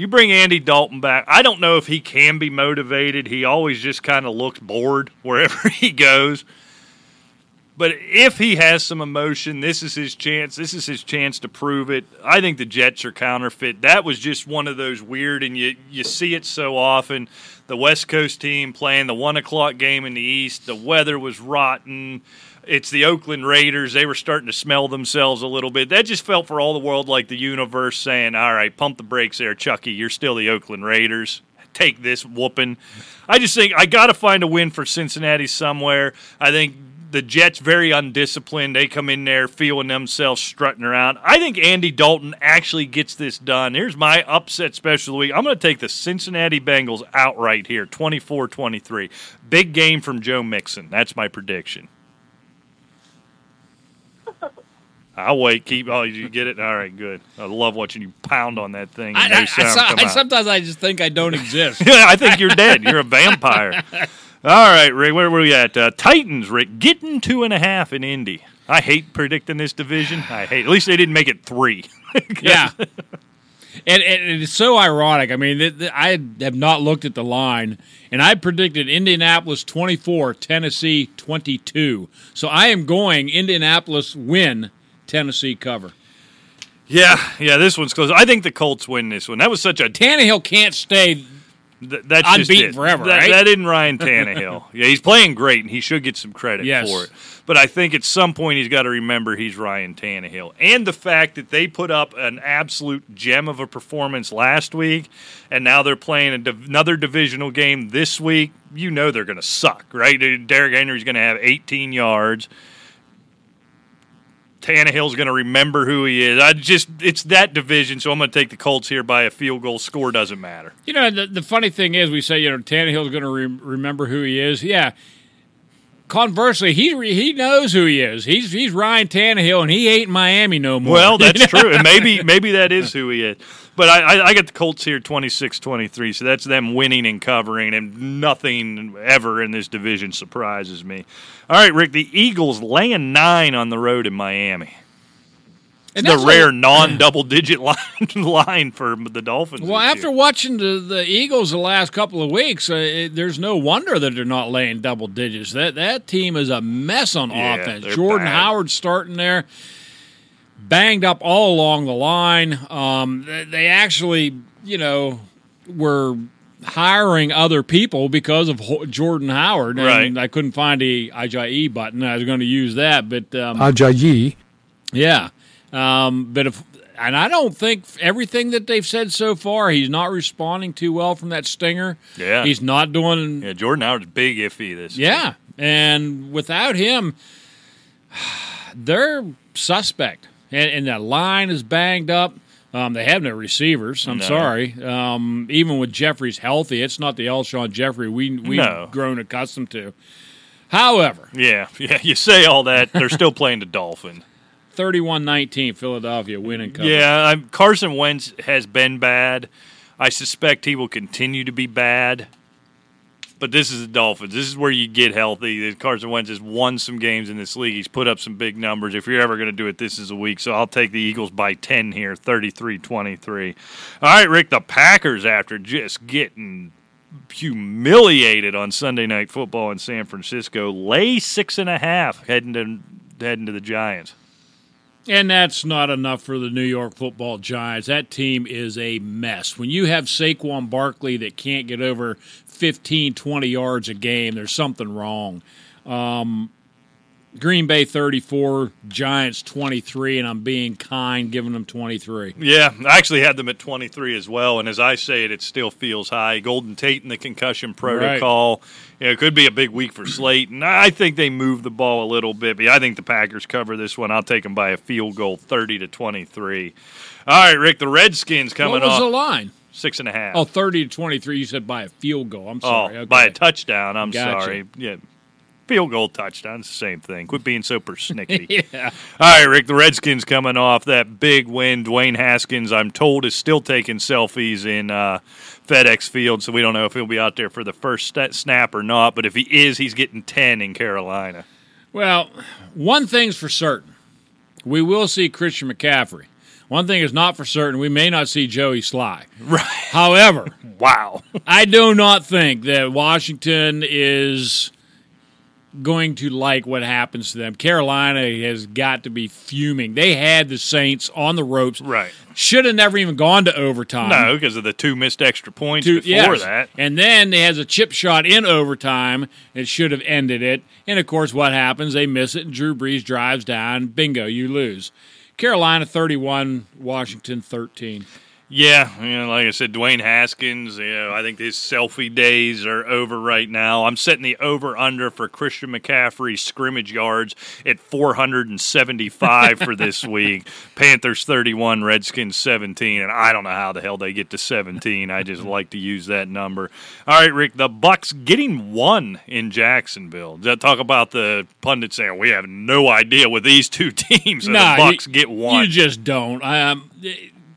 You bring Andy Dalton back. I don't know if he can be motivated. He always just kind of looks bored wherever he goes. But if he has some emotion, this is his chance. This is his chance to prove it. I think the Jets are counterfeit. That was just one of those weird, and you you see it so often. The West Coast team playing the one o'clock game in the East. The weather was rotten. It's the Oakland Raiders. They were starting to smell themselves a little bit. That just felt for all the world like the universe saying, "All right, pump the brakes there, Chucky. You're still the Oakland Raiders. Take this whooping." I just think I got to find a win for Cincinnati somewhere. I think the Jets very undisciplined. They come in there feeling themselves strutting around. I think Andy Dalton actually gets this done. Here's my upset special week. I'm going to take the Cincinnati Bengals outright here, 24-23. Big game from Joe Mixon. That's my prediction. I'll wait. Keep. Oh, you get it. All right, good. I love watching you pound on that thing. I, and I- I- sound so- come I- out. sometimes I just think I don't exist. Yeah, I think you're dead. You're a vampire. All right, Rick, where were we at? Uh, Titans, Rick, getting two and a half in Indy. I hate predicting this division. I hate. At least they didn't make it three. yeah. And, and it's so ironic. I mean, th- th- I have not looked at the line, and I predicted Indianapolis 24, Tennessee 22. So I am going Indianapolis win, Tennessee cover. yeah, yeah. This one's close. I think the Colts win this one. That was such a. Tannehill can't stay. Th- that's just Unbeaten forever, That, right? that isn't Ryan Tannehill. yeah, he's playing great, and he should get some credit Yes. for it. But I think at some point he's got to remember he's Ryan Tannehill, and the fact that they put up an absolute gem of a performance last week, and now they're playing a div- another divisional game this week. You know they're going to suck, right? Derrick Henry's going to have 18 yards. Tannehill's going to remember who he is. I just it's that division, so I'm going to take the Colts here by a field goal. Score doesn't matter. You know, the, the funny thing is, we say, you know, Tannehill's going to re- remember who he is. Yeah. Conversely, he re- he knows who he is. He's he's Ryan Tannehill, and he ain't Miami no more. Well, that's true, and maybe maybe that is who he is. But I, I, I got the Colts here 26-23, so that's them winning and covering, and nothing ever in this division surprises me. All right, Rick, the Eagles laying nine on the road in Miami. And the rare what- non-double-digit line line for the Dolphins. Well, after year. watching the, the Eagles the last couple of weeks, uh, it, there's no wonder that they're not laying double digits. That that team is a mess on Yeah, offense. Jordan bad. Howard starting there. Banged up all along the line. Um, they, they actually, you know, were hiring other people because of Jordan Howard, and Right. I couldn't find the IJE button. I was going to use that, but um, Ajayi. yeah. Um, but if and I don't think everything that they've said so far, he's not responding too well from that stinger. Yeah. he's not doing. Yeah, Jordan Howard's big iffy this. Yeah, and without him, they're suspect, and, and that line is banged up. Um, they have no receivers. I'm No. sorry. Um, even with Jeffery's healthy, it's not the Alshon Jeffery we we've No. grown accustomed to. However, Yeah, yeah. You say all that, they're still playing the Dolphin. 31-19, Philadelphia winning cover. Yeah, I'm, Carson Wentz has been bad. I suspect he will continue to be bad. But this is the Dolphins. This is where you get healthy. Carson Wentz has won some games in this league. He's put up some big numbers. If you're ever going to do it, this is a week. So I'll take the Eagles by 10 here, 33 23. All right, Rick, the Packers, after just getting humiliated on Sunday Night Football in San Francisco, lay six and a half heading to, heading to the Giants. And that's not enough for the New York football giants. That team is a mess. When you have Saquon Barkley that can't get over 15, 20 yards a game, there's something wrong. Um, Green Bay 34, Giants 23, and I'm being kind, giving them 23. Yeah, I actually had them at 23 as well. And as I say it, it still feels high. Golden Tate in the concussion protocol. You know, it could be a big week for Slayton. And I think they move the ball a little bit. But I think the Packers cover this one. I'll take them by a field goal, 30 to 23. All right, Rick, the Redskins coming What was off the line? Six and a half. Oh, 30 to 23. You said by a field goal. I'm Oh, sorry. okay. by a touchdown. I'm Gotcha. sorry. Yeah. Field goal touchdown. It's the same thing. Quit being so persnickety. Yeah. All right, Rick. The Redskins coming off that big win. Dwayne Haskins, I'm told, is still taking selfies in uh, FedEx Field, so we don't know if he'll be out there for the first snap or not. But if he is, he's getting 10 in Carolina. Well, one thing's for certain. We will see Christian McCaffrey. One thing is not for certain. We may not see Joey Slye. Right. However, Wow. I do not think that Washington is going to like what happens to them. Carolina has got to be fuming. They had the Saints on the ropes. Right. Should have never even gone to overtime. No, because of the two missed extra points Two- before yes. that. And then they has a chip shot in overtime. It should have ended it. And of course, what happens? They miss it, and Drew Brees drives down. Bingo, you lose. Carolina 31, Washington 13. Yeah, you know, like I said, Dwayne Haskins. You know, I think his selfie days are over right now. I'm setting the over under for Christian McCaffrey scrimmage yards at 475 for this week. Panthers 31, Redskins 17, and I don't know how the hell they get to 17. I just like to use that number. All right, Rick, the Bucs getting one in Jacksonville. Talk about the pundits saying we have no idea with these two teams. Nah, the Bucs you- get one. You just don't. I um,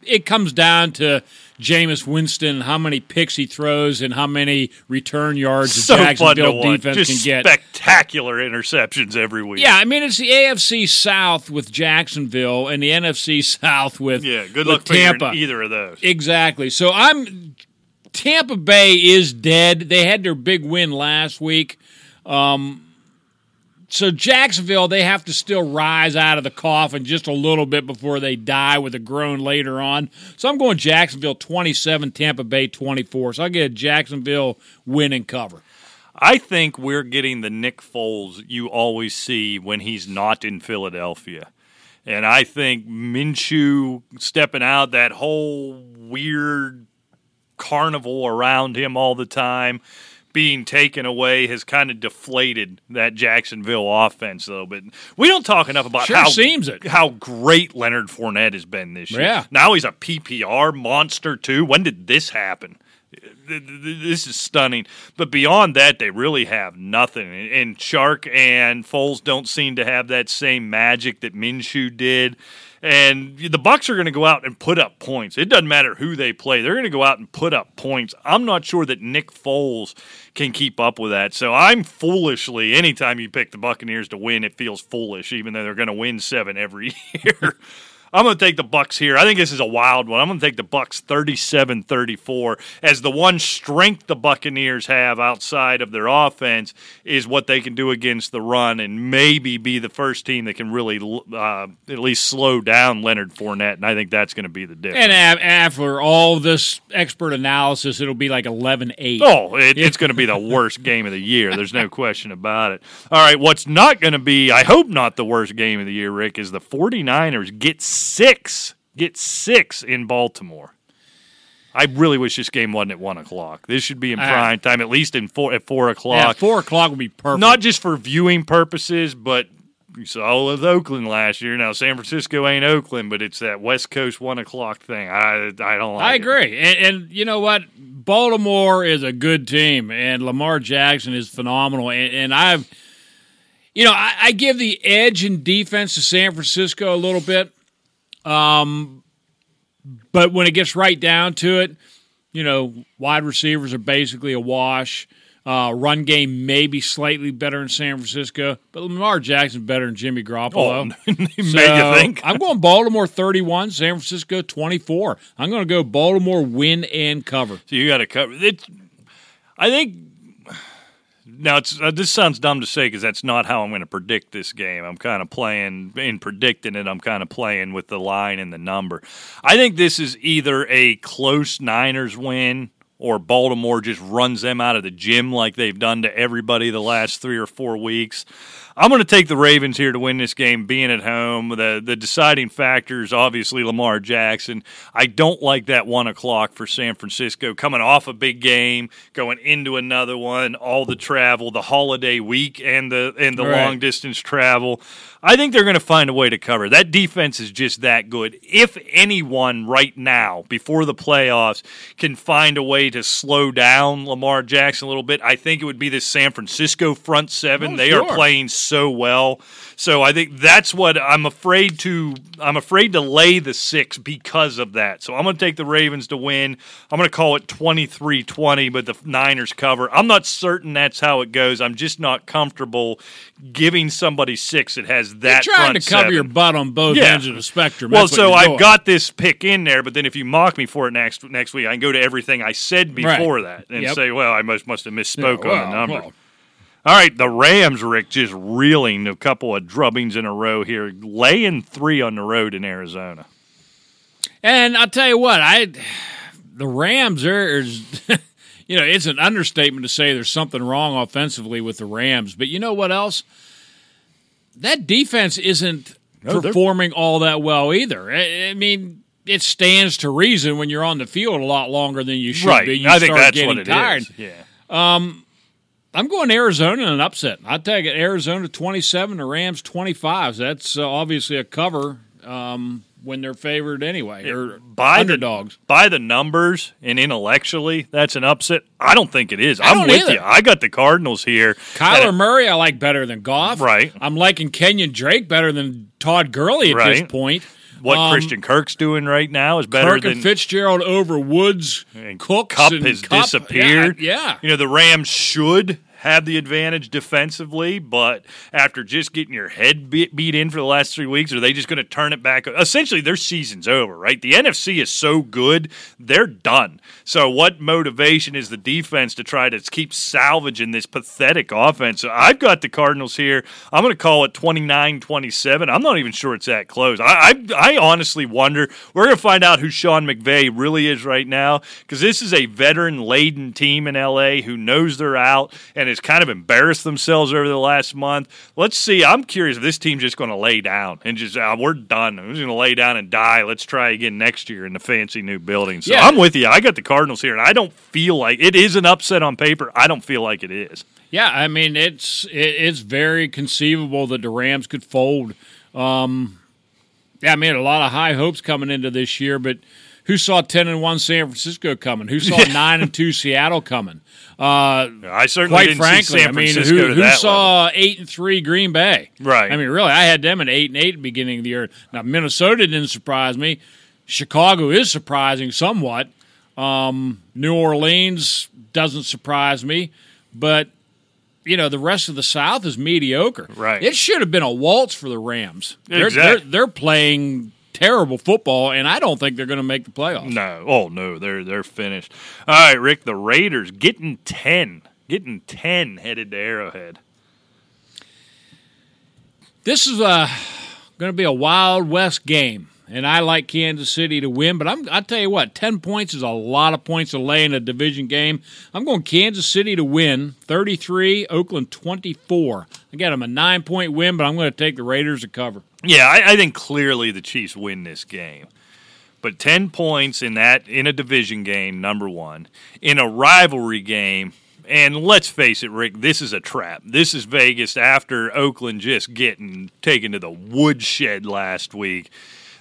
it, comes down to Jameis Winston, how many picks he throws, and how many return yards the so fun Jacksonville defense Just can get. spectacular interceptions every week. yeah, I mean it's the AFC South with Jacksonville and the NFC South with yeah. Good luck Tampa. either of those. Exactly. So I'm Tampa Bay is dead. They had their big win last week. Um, so Jacksonville, they have to still rise out of the coffin just a little bit before they die with a groan later on. So I'm going Jacksonville 27, Tampa Bay 24. So I'll get a Jacksonville win and cover. I think we're getting the Nick Foles you always see when he's not in Philadelphia. And I think Minshew stepping out, that whole weird carnival around him all the time, being taken away, has kind of deflated that Jacksonville offense a little bit. We don't talk enough about Sure how seems it. how great Leonard Fournette has been this year. Yeah. Now he's a PPR monster too. When did this happen? Th- th- This is stunning. But beyond that, they really have nothing. And- And Shark and Foles don't seem to have that same magic that Minshew did. And the Bucs are going to go out and put up points. It doesn't matter who they play; they're going to go out and put up points. I'm not sure that Nick Foles can keep up with that. So I'm foolishly, anytime you pick the Buccaneers to win, it feels foolish, even though they're going to win seven every year. I'm going to take the Bucs here. I think this is a wild one. I'm going to take the Bucs 37-34 as the one strength the Buccaneers have outside of their offense is what they can do against the run and maybe be the first team that can really uh, at least slow down Leonard Fournette. And I think that's going to be the difference. And after all this expert analysis, it'll be like 11-8. Oh, it, it's going to be the worst game of the year. There's no question about it. All right, what's not going to be, I hope not the worst game of the year, Rick, is the 49ers get six, get six in Baltimore. I really wish this game wasn't at one o'clock. This should be in ah. prime time, at least in four at four o'clock. Yeah, four o'clock would be perfect. Not just for viewing purposes, but you saw with Oakland last year. Now San Francisco ain't Oakland, but it's that West Coast one o'clock thing. I I don't like. I agree, and, and, you know what? Baltimore is a good team, and Lamar Jackson is phenomenal, and, and I've. You know, I, I give the edge in defense to San Francisco a little bit. Um, but when it gets right down to it, you know, wide receivers are basically a wash. Uh, run game may be slightly better in San Francisco, but Lamar Jackson's better than Jimmy Garoppolo. Oh, so you think. I'm going Baltimore 31, San Francisco 24. I'm going to go Baltimore win and cover. So you got to cover. It, I think now it's uh, this sounds dumb to say because that's not how I'm going to predict this game. I'm kind of playing in predicting it. I'm kind of playing with the line and the number. I think this is either a close Niners win or Baltimore just runs them out of the gym like they've done to everybody the last three or four weeks. I'm going to take the Ravens here to win this game, being at home. The the deciding factor is obviously Lamar Jackson. I don't like that one o'clock for San Francisco coming off a big game, going into another one, all the travel, the holiday week, and the and the right. long distance travel. I think they're going to find a way to cover. That defense is just that good. If anyone right now, before the playoffs, can find a way to slow down Lamar Jackson a little bit, I think it would be the San Francisco front seven. Oh, they sure. are playing so well. So I think that's what I'm afraid to. I'm afraid to lay the six because of that. So I'm going to take the Ravens to win. I'm going to call it 23-20, but the Niners cover. I'm not certain that's how it goes. I'm just not comfortable giving somebody six that has that. You're trying to cover seven. your butt on both yeah. ends of the spectrum. Well, so I've got this pick in there, but then if you mock me for it next next week, I can go to everything I said before right. that and and yep. say, well, I must must have misspoke yeah, well, on the number. Well. All right, the Rams, Rick, just reeling a couple of drubbings in a row here, laying three on the road in Arizona. And I'll tell you what, I the Rams are, you know, it's an understatement to say there's something wrong offensively with the Rams. But you know what else? That defense isn't no, performing all that well either. I, I mean, it stands to reason when you're on the field a lot longer than you should right. be. You I think that's getting what it tired. Is. Yeah. Um, I'm going Arizona in an upset. I take it Arizona 27, the Rams 25. That's uh, obviously a cover um, when they're favored anyway, or by underdogs. The, by the numbers and intellectually, that's an upset. I don't think it is. I am with either. you. I got the Cardinals here. Kyler Murray, I like better than Goff. Right. I'm liking Kenyan Drake better than Todd Gurley at right. this point what um, Christian Kirk's doing right now is better Kirk than and Fitzgerald over Woods, And Cooks, Kupp and has Kupp. disappeared. Yeah, yeah, you know the Rams should have the advantage defensively, but after just getting your head beat in for the last three weeks, are they just going to turn it back? Essentially, their season's over, right? The NFC is so good, they're done. So, what motivation is the defense to try to keep salvaging this pathetic offense? I've got the Cardinals here. I'm going to call it 29 27. I'm not even sure it's that close. I, I, I honestly wonder. We're going to find out who Sean McVay really is right now because this is a veteran laden team in LA who knows they're out and has kind of embarrassed themselves over the last month. Let's see. I'm curious if this team's just going to lay down and just, uh, we're done. We're just going to lay down and die. Let's try again next year in the fancy new building. So yeah. I'm with you. I got the Cardinals here, and I don't feel like it is an upset on paper. I don't feel like it is. Yeah, I mean it's it's very conceivable that the Rams could fold. Um, yeah, I mean a lot of high hopes coming into this year, but who saw ten and one San Francisco coming? Who saw nine and two Seattle coming? Uh, I certainly quite didn't frankly, see San Francisco I mean, who, who saw level. eight and three Green Bay? Right. I mean, really, I had them at eight and eight at the beginning of the year. Now Minnesota didn't surprise me. Chicago is surprising somewhat. Um, New Orleans doesn't surprise me, but you know the rest of the South is mediocre. Right. It should have been a waltz for the Rams. They're, exactly. they're, they're playing terrible football, and I don't think they're going to make the playoffs. No, oh no, they're they're finished. All right, Rick, the Raiders getting ten, getting ten headed to Arrowhead. This is uh, going to be a Wild West game, and I like Kansas City to win. But I'm, I'll tell you what, 10 points is a lot of points to lay in a division game. I'm going Kansas City to win 33, Oakland 24. I got them a nine point win, but I'm going to take the Raiders to cover. Yeah, I, I think clearly the Chiefs win this game. But ten points in that in a division game, number one. In a rivalry game, and let's face it, Rick, this is a trap. This is Vegas after Oakland just getting taken to the woodshed last week.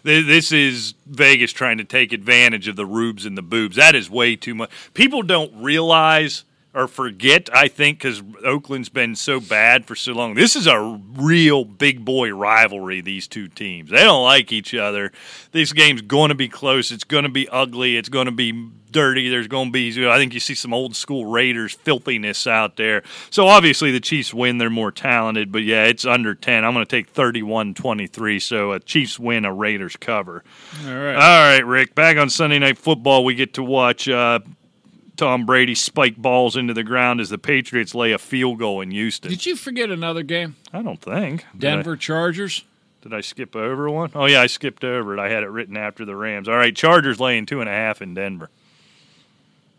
Th- This is Vegas trying to take advantage of the rubes and the boobs. That is way too much. People don't realize or forget, I think, because Oakland's been so bad for so long. This is a real big boy rivalry, these two teams. They don't like each other. This game's going to be close. It's going to be ugly. It's going to be dirty. There's going to be, you know, I think you see some old school Raiders filthiness out there. So obviously the Chiefs win. They're more talented, but yeah, it's under 10. I'm going to take 31 23. So a Chiefs win, a Raiders cover. All right. All right, Rick. Back on Sunday Night Football, we get to watch uh, Tom Brady spike balls into the ground as the Patriots lay a field goal in Houston. Did you forget another game? I don't think Did I- Denver Chargers. Did I, skip over one? Oh yeah, I skipped over it. I had it written after the Rams. All right, Chargers laying two and a half in Denver.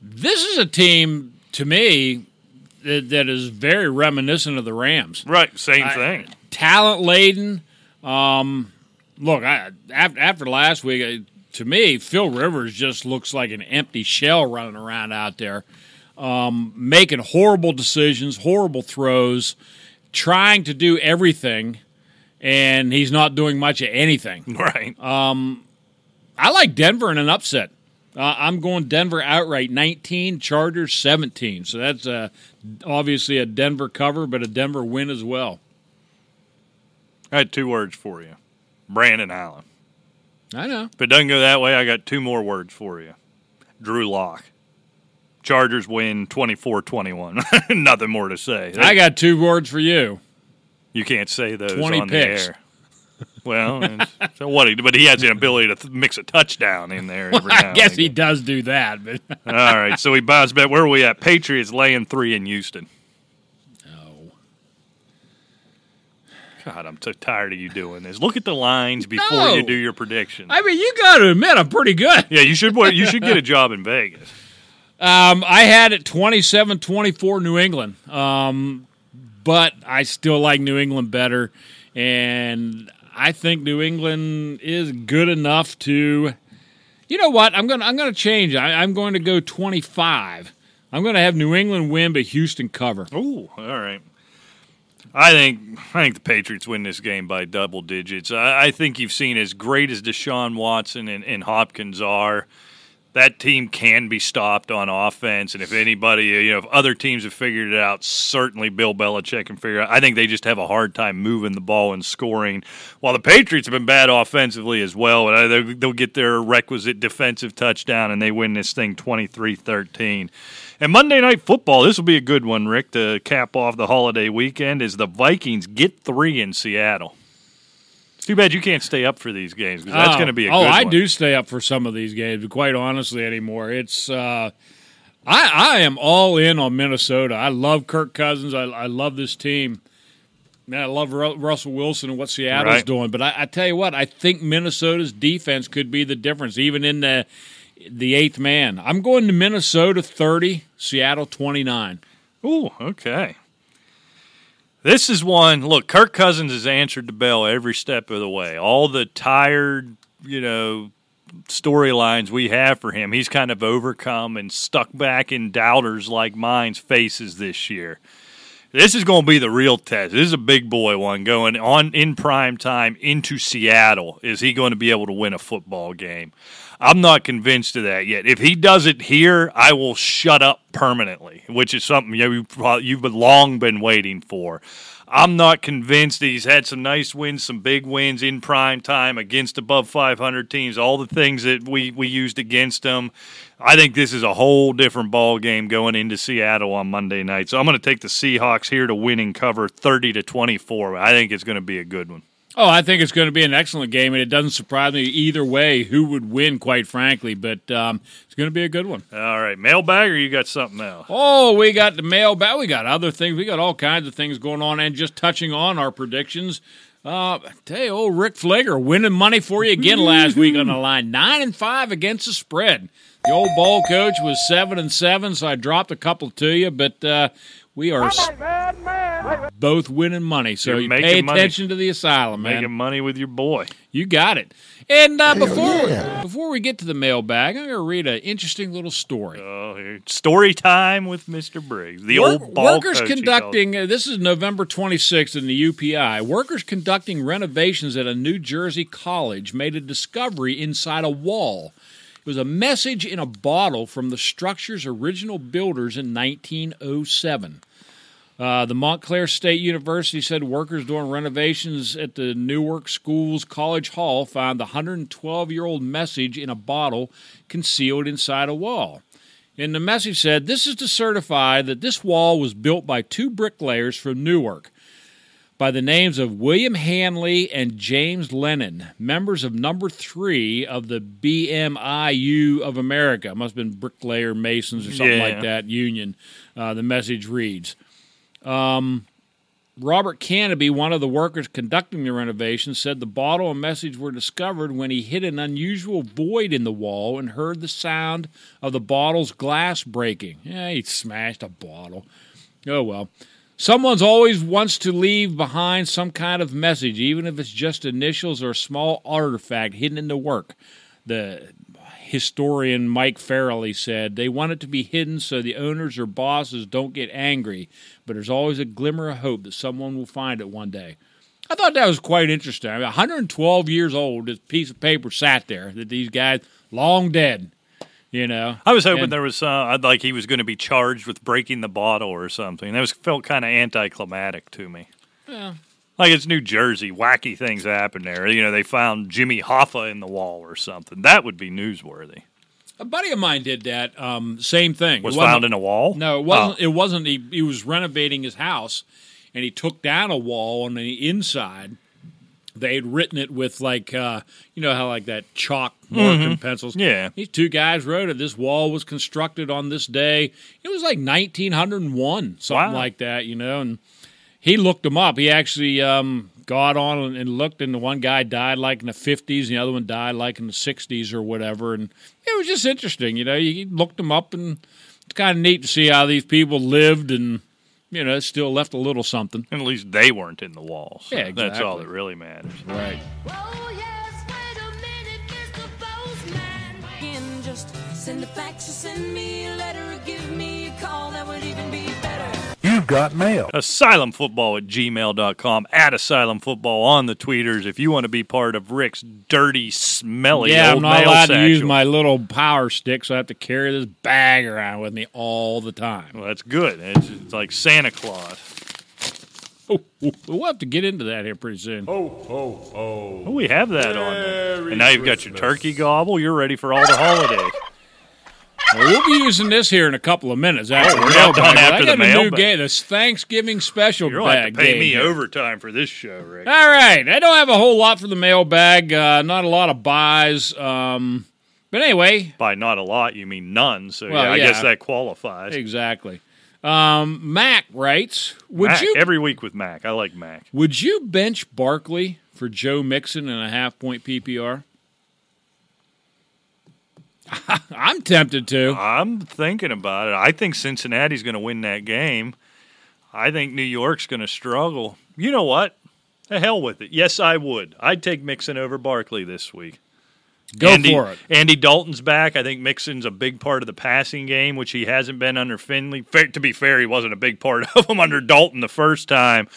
This is a team, to me, that, that is very reminiscent of the Rams. Right, same thing. talent laden. Um, look, I, after, after last week, to me, Phil Rivers just looks like an empty shell running around out there, um, making horrible decisions, horrible throws, trying to do everything, and he's not doing much of anything. Right. I like Denver in an upset. Uh, I'm going Denver outright 19, Chargers 17. So that's uh, obviously a Denver cover, but a Denver win as well. I had two words for you. Brandon Allen. I know. If it doesn't go that way, I got two more words for you. Drew Lock. Chargers win 24-21. Nothing more to say. I got two words for you. You can't say those 20 on picks. the air. Well, so what? He, but he has the ability to th- mix a touchdown in there. Every now I guess he does do that, but All right, so we bounced back. Where are we at? Patriots laying three in Houston. no. God, I'm so tired of you doing this. Look at the lines before No. you do your prediction. I mean, you got to admit I'm pretty good. yeah, you should. You should get a job in Vegas. Um, I had it 27-24 New England, um, but I still like New England better, and I think New England is good enough to. You know what? I'm gonna I'm gonna change. I, I'm going to go 25. I'm going to have New England win, but Houston cover. Oh, all right. I think I think the Patriots win this game by double digits. I, I think you've seen as great as Deshaun Watson and, and Hopkins are. That team can be stopped on offense, and if anybody, you know, if other teams have figured it out, certainly Bill Belichick can figure it out. I think they just have a hard time moving the ball and scoring. While the Patriots have been bad offensively as well, they'll get their requisite defensive touchdown and they win this thing 23-13. And Monday Night Football, this will be a good one, Rick, to cap off the holiday weekend, is the Vikings get three in Seattle. It's too bad you can't stay up for these games because that's Oh, going to be a oh, I one. do stay up for some of these games, but quite honestly anymore. It's uh, I I am all in on Minnesota. I love Kirk Cousins. I, I love this team. Man, I love Ru- Russell Wilson and what Seattle's Right. doing. But I, I tell you what, I think Minnesota's defense could be the difference, even in the the eighth man. I'm going to Minnesota 30, Seattle 29. Ooh, okay. This is one. Look, Kirk Cousins has answered the bell every step of the way. All the tired, you know, storylines we have for him, he's kind of overcome and stuck back in doubters like mine's faces this year. This is going to be the real test. This is a big boy one going on in prime time into Seattle. Is he going to be able to win a football game? I'm not convinced of that yet. If he does it here, I will shut up permanently, which is something you've, you've long been waiting for. I'm not convinced that he's had some nice wins, some big wins in prime time against above 500 teams, all the things that we, we used against him. I think this is a whole different ball game going into Seattle on Monday night. So I'm going to take the Seahawks here to win and cover 30 to 24. I think it's going to be a good one. Oh, I think it's going to be an excellent game, and it doesn't surprise me either way who would win, quite frankly. But um, it's going to be a good one. All right, mailbag, or you got something else? Oh, we got the mailbag. We got other things. We got all kinds of things going on, and just touching on our predictions. Uh, hey, old Rick Fleeger winning money for you again last week on the line, nine and five against the spread. The old ball coach was seven and seven, so I dropped a couple to you, but uh, we are both winning money. So You're you making pay money. attention to the asylum, man. Making money with your boy. You got it. And uh, before before we get to the mailbag, I'm going to read an interesting little story. Oh, here. story time with Mr. Briggs, the Work- old ball workers coach, he conducting uh, this is November 26th in the UPI. Workers conducting renovations at a New Jersey college made a discovery inside a wall. It was a message in a bottle from the structure's original builders in 1907. Uh, the Montclair State University said workers doing renovations at the Newark Schools College Hall found the 112 year old message in a bottle concealed inside a wall. And the message said, This is to certify that this wall was built by two bricklayers from Newark by the names of William Hanley and James Lennon, members of number three of the BMIU of America. Must have been Bricklayer Masons or something Yeah. like that union. Uh, the message reads. Um, Robert Canopy, one of the workers conducting the renovation, said the bottle and message were discovered when he hit an unusual void in the wall and heard the sound of the bottle's glass breaking. Yeah, he smashed a bottle. Oh well. Someone's always wants to leave behind some kind of message, even if it's just initials or a small artifact hidden in the work. The historian Mike Farrelly said they want it to be hidden so the owners or bosses don't get angry, but there's always a glimmer of hope that someone will find it one day. I thought that was quite interesting. I mean, 112 years old, this piece of paper sat there that these guys long dead. You know, I was hoping And- there was uh, I'd like he was going to be charged with breaking the bottle or something. That was felt kind of anticlimactic to me. Yeah. Like it's New Jersey, wacky things happen there. You know, they found Jimmy Hoffa in the wall or something. That would be newsworthy. a buddy of mine did that. Um, same thing. Was found in a wall? No, it wasn't. It wasn't. He, he was renovating his house, and he took down a wall on the inside. They had written it with like, uh, you know how like that chalk pencils. Mm-hmm. Yeah. these two guys wrote it. This wall was constructed on this day. It was like 1901, something Wow. like that. You know, and he looked them up. He actually um, got on and, and looked, and the one guy died like in the 50s, and the other one died like in the 60s or whatever. And it was just interesting. You know, you looked them up, and it's kind of neat to see how these people lived, and you know, it still left a little something. And at least they weren't in the walls. So Yeah, That's all that really matters. Right. Oh, yes, wait a minute, Mr. Postman. Just send a fax or send me a letter or give me a call. That would even be better. You've got mail. Asylumfootball at gmail.com. At Asylum Football on the tweeters if you want to be part of Rick's dirty, smelly yeah, old I'm not mail allowed to use my little power stick, so I have to carry this bag around with me all the time. Well, that's good. It's, it's like Santa Claus. Oh, oh, we'll have to get into that here pretty soon. Oh, oh oh! we have that on there. And now you've got your turkey gobble. You're ready for all the holidays. Well, we'll be using this here in a couple of minutes. After we're the not done I got the a new game, this Thanksgiving special You're bag to pay me here. overtime for this show, Rick. All right, I don't have a whole lot for the mailbag. Uh, not a lot of buys. Um, but anyway, By not a lot, you mean none. So Well, yeah, I yeah. guess that qualifies. exactly. Um, Mac writes, would Mac, you every week with Mac. I like Mac. would you bench Barkley for Joe Mixon in a half point PPR? I'm tempted to. I'm thinking about it. I think Cincinnati's going to win that game. I think New York's going to struggle. You know what? The hell with it. Yes, I would. I'd take Mixon over Barkley this week. Go Andy, for it. Andy Dalton's back. I think Mixon's a big part of the passing game, which he hasn't been under Finley. Fair, to be fair, he wasn't a big part of him under Dalton the first time.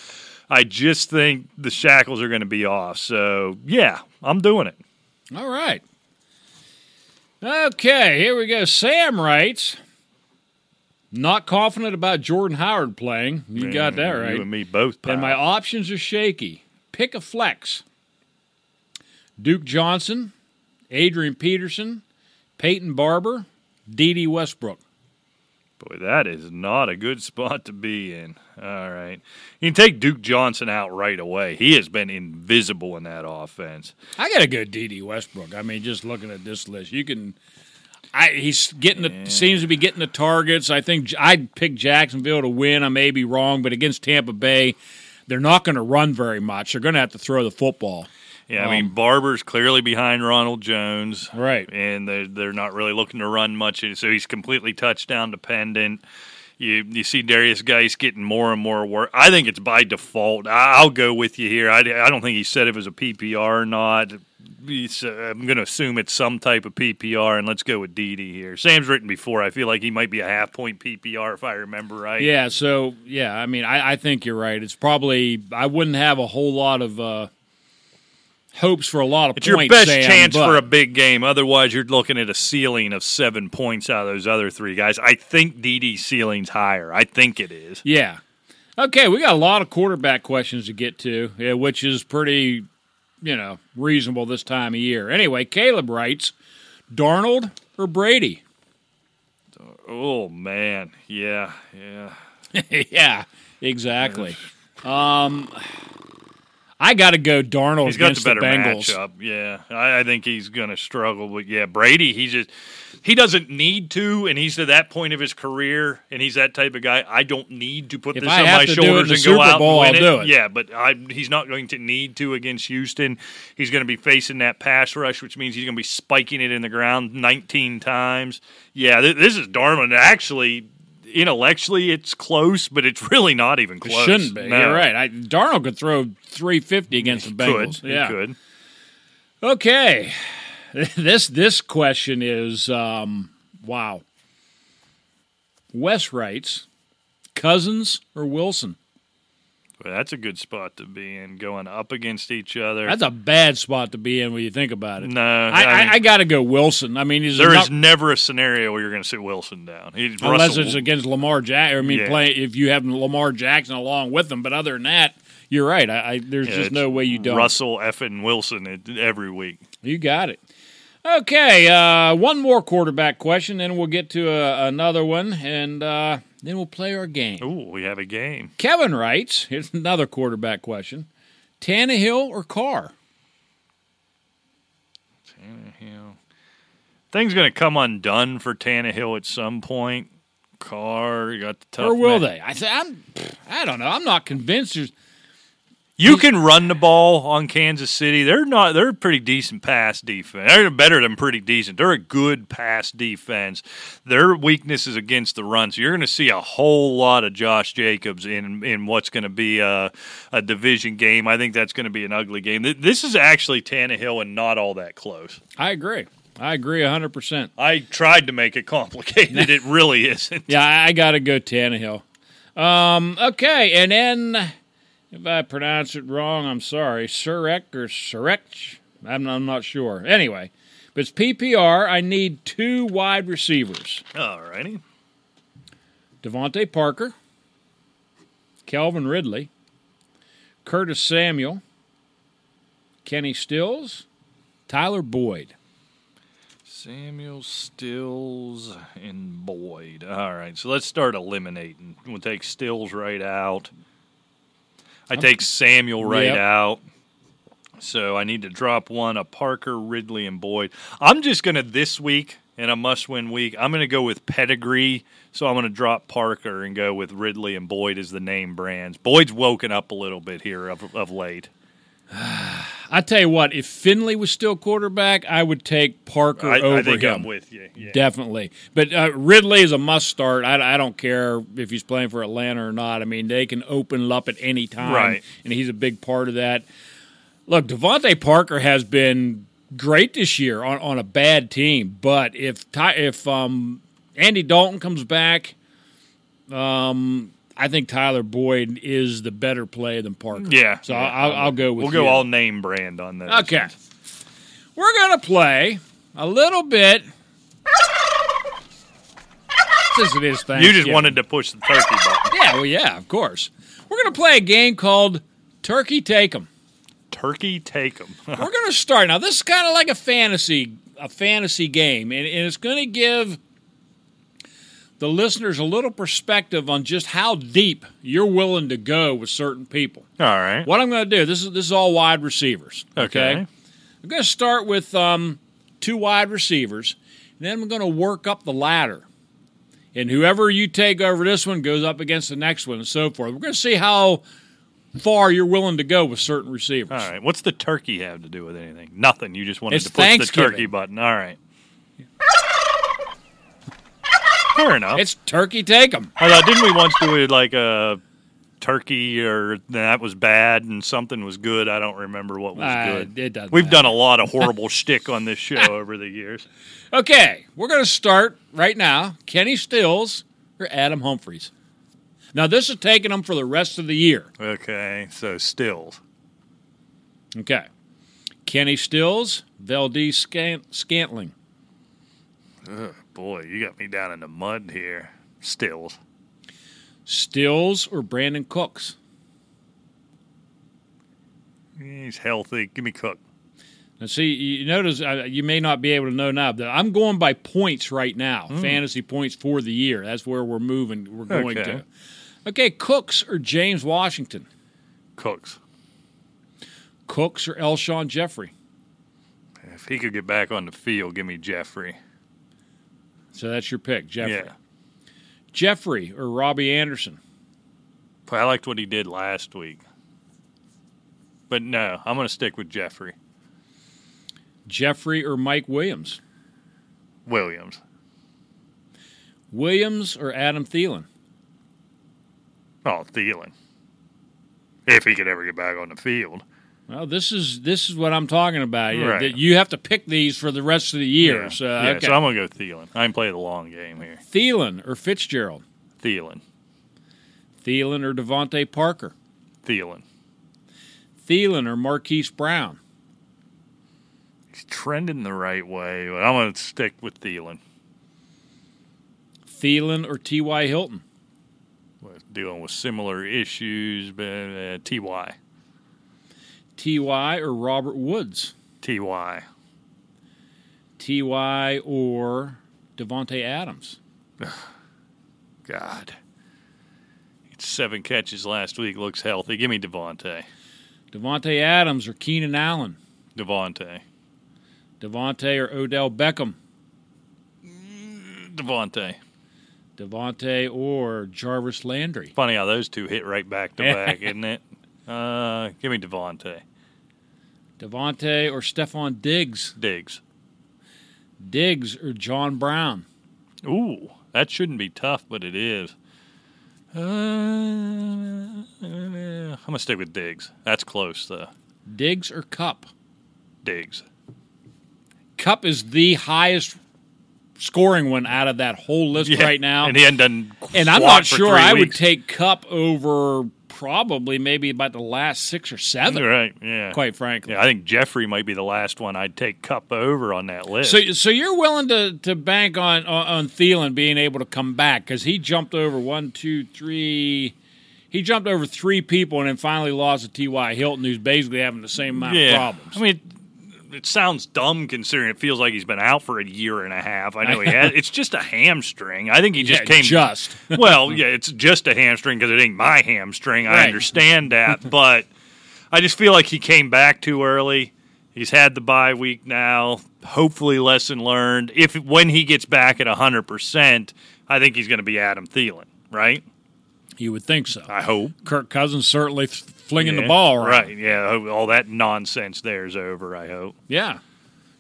I just think the shackles are going to be off. So, yeah, I'm doing it. All right. Okay, here we go. Sam writes, not confident about Jordan Howard playing. You got that right. You and me both. And my options are shaky. Pick a flex. Duke Johnson, Adrian Peterson, Peyton Barber, Dede Westbrook. Boy, that is not a good spot to be in. All right. You can take Duke Johnson out right away. He has been invisible in that offense. I got to go Dede Westbrook. I mean, just looking at this list, you can. I, he's getting the seems to be getting the targets. I think I'd pick Jacksonville to win. I may be wrong, but against Tampa Bay, they're not going to run very much. They're going to have to throw the football. Yeah, I mean, Barber's clearly behind Ronald Jones. Right. And they're, they're not really looking to run much, so he's completely touchdown dependent. You you see Darius Geis getting more and more work. I think it's by default. I'll go with you here. I, I don't think he said if it was a PPR or not. I'm going to assume it's some type of PPR, and let's go with Dede here. Sam's written before. I feel like he might be a half point PPR if I remember right. Yeah, so yeah, I mean, I, I think you're right. It's probably I wouldn't have a whole lot of uh, hopes for a lot of points. It's your best Sam, chance for a big game. Otherwise, you're looking at a ceiling of seven points out of those other three guys. I think Dede's ceiling's higher. I think it is. Yeah. Okay, we got a lot of quarterback questions to get to, yeah, which is pretty, you know, reasonable this time of year. Anyway, Caleb writes, Darnold or Brady? Oh man, yeah, yeah. yeah, exactly. Um, I got to go Darnold He's got against the better Bengals. matchup. Yeah, I, I think he's going to struggle. But yeah, Brady, he just he doesn't need to, and he's to that point of his career, and he's that type of guy. I don't need to put If this I on my to do it in shoulders and Super go out Bowl, and win I'll it. do it. Yeah, but I, he's not going to need to against Houston. He's going to be facing that pass rush, which means he's going to be spiking it in the ground 19 times. Yeah, th- this is Darnold. Actually, intellectually, it's close, but it's really not even close. It shouldn't be. No. You're right. I, Darnold could throw 350 against the Could. Bengals. He could. Okay. This this question is um, wow. Wes writes, Cousins or Wilson? Well, that's a good spot to be in, going up against each other. That's a bad spot to be in when you think about it. no, I, I, I, mean, I got to go Wilson. I mean, he's there not, is never a scenario where you're going to sit Wilson down. He's unless Russell, it's against Lamar Jackson. I mean, Yeah. play if you have Lamar Jackson along with him. But other than that, you're right. I, I there's yeah, just no way you don't. Russell effing Wilson every week. You got it. Okay, uh, one more quarterback question, then we'll get to uh, another one, and uh, then we'll play our game. Ooh, we have a game. Kevin writes, here's another quarterback question. Tannehill or Carr? Tannehill. Things going to come undone for Tannehill at some point. Carr, you got the tough. or will man- they? I th- I'm, I don't know. I'm not convinced. There's, You can run the ball on Kansas City. They're not. They're a pretty decent pass defense. They're better than pretty decent. They're a good pass defense. Their weakness is against the run. So you're going to see a whole lot of Josh Jacobs in in what's going to be a, a division game. I think that's going to be an ugly game. This is actually Tannehill and not all that close. I agree. I agree 100%. I tried to make it complicated. it really isn't. Yeah, I, I got to go Tannehill. Um, okay, and then if I pronounce it wrong, I'm sorry. Surek or Surek? I'm, I'm not sure. Anyway, but it's PPR. I need two wide receivers All righty. DeVante Parker, Calvin Ridley, Curtis Samuel, Kenny Stills, Tyler Boyd. Samuel Stills and Boyd. All right, so let's start eliminating. We'll take Stills right out. I take Samuel right Yep. out. So I need to drop one a Parker, Ridley, and Boyd. I'm just going to this week in a must win week, I'm going to go with pedigree. So I'm going to drop Parker and go with Ridley and Boyd as the name brands. Boyd's woken up a little bit here of, of late. I tell you what, if Finley was still quarterback, I would take Parker I, over I think him. I'm with you. Yeah. Definitely. But uh, Ridley is a must start. I, I don't care if he's playing for Atlanta or not. I mean, they can open up at any time, Right. and he's a big part of that. Look, DeVante Parker has been great this year on, on a bad team, but if if um, Andy Dalton comes back, um, I think Tyler Boyd is the better play than Parker. Yeah. So yeah. I'll, I'll go with We'll go you. all name brand on this. Okay. We're going to play a little bit. Since it is You just wanted to push the turkey button. Yeah, well, yeah, of course. We're going to play a game called Turkey Take 'em. Turkey take 'em. We're going to start now. This is kind of like a fantasy, a fantasy game, and, and it's going to give the listeners a little perspective on just how deep you're willing to go with certain people. All right. What I'm going to do this is this is all wide receivers. Okay, Okay. I'm going to start with um, two wide receivers, and then I'm going to work up the ladder. And whoever you take over this one goes up against the next one, and so forth. We're going to see how far you're willing to go with certain receivers. All right. What's the turkey have to do with anything? Nothing. You just wanted It's to push the turkey button. All right. Fair enough. It's turkey take 'em. I thought, didn't we once do it like a turkey or that was bad and something was good? I don't remember what was Uh, good. it doesn't We've matter. done a lot of horrible shtick on this show over the years. Okay, we're going to start right now. Kenny Stills or Adam Humphries. Now, this is taking them for the rest of the year. Okay, so stills. Okay. Kenny Stills, Valdes Scant- Scantling. Boy, you got me down in the mud here. Stills. Stills or Brandin Cooks. He's healthy. Give me Cook. Now, see, you notice uh, you may not be able to know now, but I'm going by points right now, fantasy points for the year. That's where we're moving. We're going Okay. to. Okay, Cooks or James Washington. Cooks. Cooks or Alshon Jeffery. If he could get back on the field, give me Jeffery. So that's your pick, Jeffery. Yeah. Jeffery or Robby Anderson. I liked what he did last week. But no, I'm going to stick with Jeffery. Jeffery or Mike Williams. Williams. Williams or Adam Thielen. Oh, Thielen. If he could ever get back on the field. Well, this is this is what I'm talking about. You, Right. you have to pick these for the rest of the year. Yeah. So, yeah, okay. so I'm going to go Thielen. I can play the long game here. Thielen or Fitzgerald. Thielen. Thielen or DeVante Parker. Thielen. Thielen or Marquise Brown. He's trending the right way, but I'm going to stick with Thielen. Thielen or T.Y. Hilton. We're dealing with similar issues, but uh, Ty. T.Y. or Robert Woods. Ty. T.Y. or Davante Adams. God. It's seven catches last week. Looks healthy. Give me Davante. Davante Adams or Keenan Allen. Davante. Davante or Odell Beckham. Davante. Davante or Jarvis Landry. Funny how those two hit right back to back, isn't it? Uh, give me Davante. Davante or Stefon Diggs. Diggs. Diggs or John Brown. Ooh, that shouldn't be tough, but it is. Uh, I'm gonna stick with Diggs. That's close though. Diggs or Kupp. Diggs. Kupp is the highest scoring one out of that whole list right now. and he hadn't done. And I'm not sure I would take Kupp over probably maybe about the last six or seven, Right? Yeah. quite frankly. Yeah, I think Jeffery might be the last one I'd take Kupp over on that list. So, so you're willing to, to bank on, on Thielen being able to come back because he jumped over one, two, three. He jumped over three people and then finally lost to T.Y. Hilton, who's basically having the same amount yeah. of problems. I mean, it sounds dumb considering it feels like he's been out for a year and a half. I know he has. It's just a hamstring. I think he just Yeah, came. just. well, yeah, it's just a hamstring because it ain't my hamstring. I understand that, but I just feel like he came back too early. He's had the bye week now. Hopefully, lesson learned. If when he gets back at hundred percent, I think he's going to be Adam Thielen, right? You would think so. I hope. Kirk Cousins certainly th- flinging the ball around. right? Yeah, all that nonsense there is over. I hope. Yeah.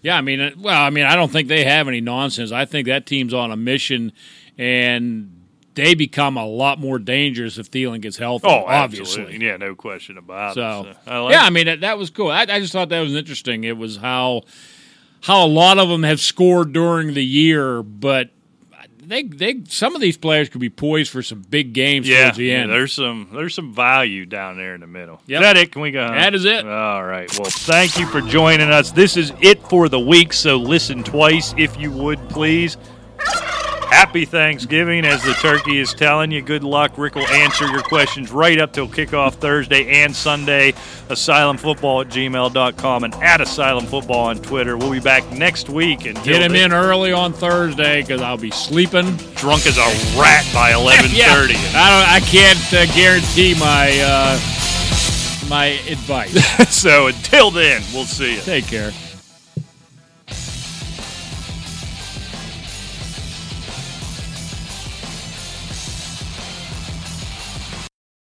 Yeah, I mean, uh, well, I mean, I don't think they have any nonsense. I think that team's on a mission, and they become a lot more dangerous if Thielen gets healthy. Oh, obviously. absolutely. Yeah, no question about So, it. So, I like yeah, I mean, that, that was cool. I, I just thought that was interesting. It was how how a lot of them have scored during the year, but they they some of these players could be poised for some big games Yeah, towards the yeah, end. there's some there's some value down there in the middle. Yep. Is that it? Can we go? home? That is it. All right. Well, thank you for joining us. This is it for the week. So listen twice if you would, please. Happy Thanksgiving as the turkey is telling you. Good luck. Rick will answer your questions right up till kickoff Thursday and Sunday. Asylumfootball at gmail.com and at Asylum Football on Twitter. We'll be back next week. and Get him then, in early on Thursday because I'll be sleeping. drunk as a rat by 11.30. Yeah, I don't. I can't uh, guarantee my uh, my advice. so until then, we'll see you. Take care.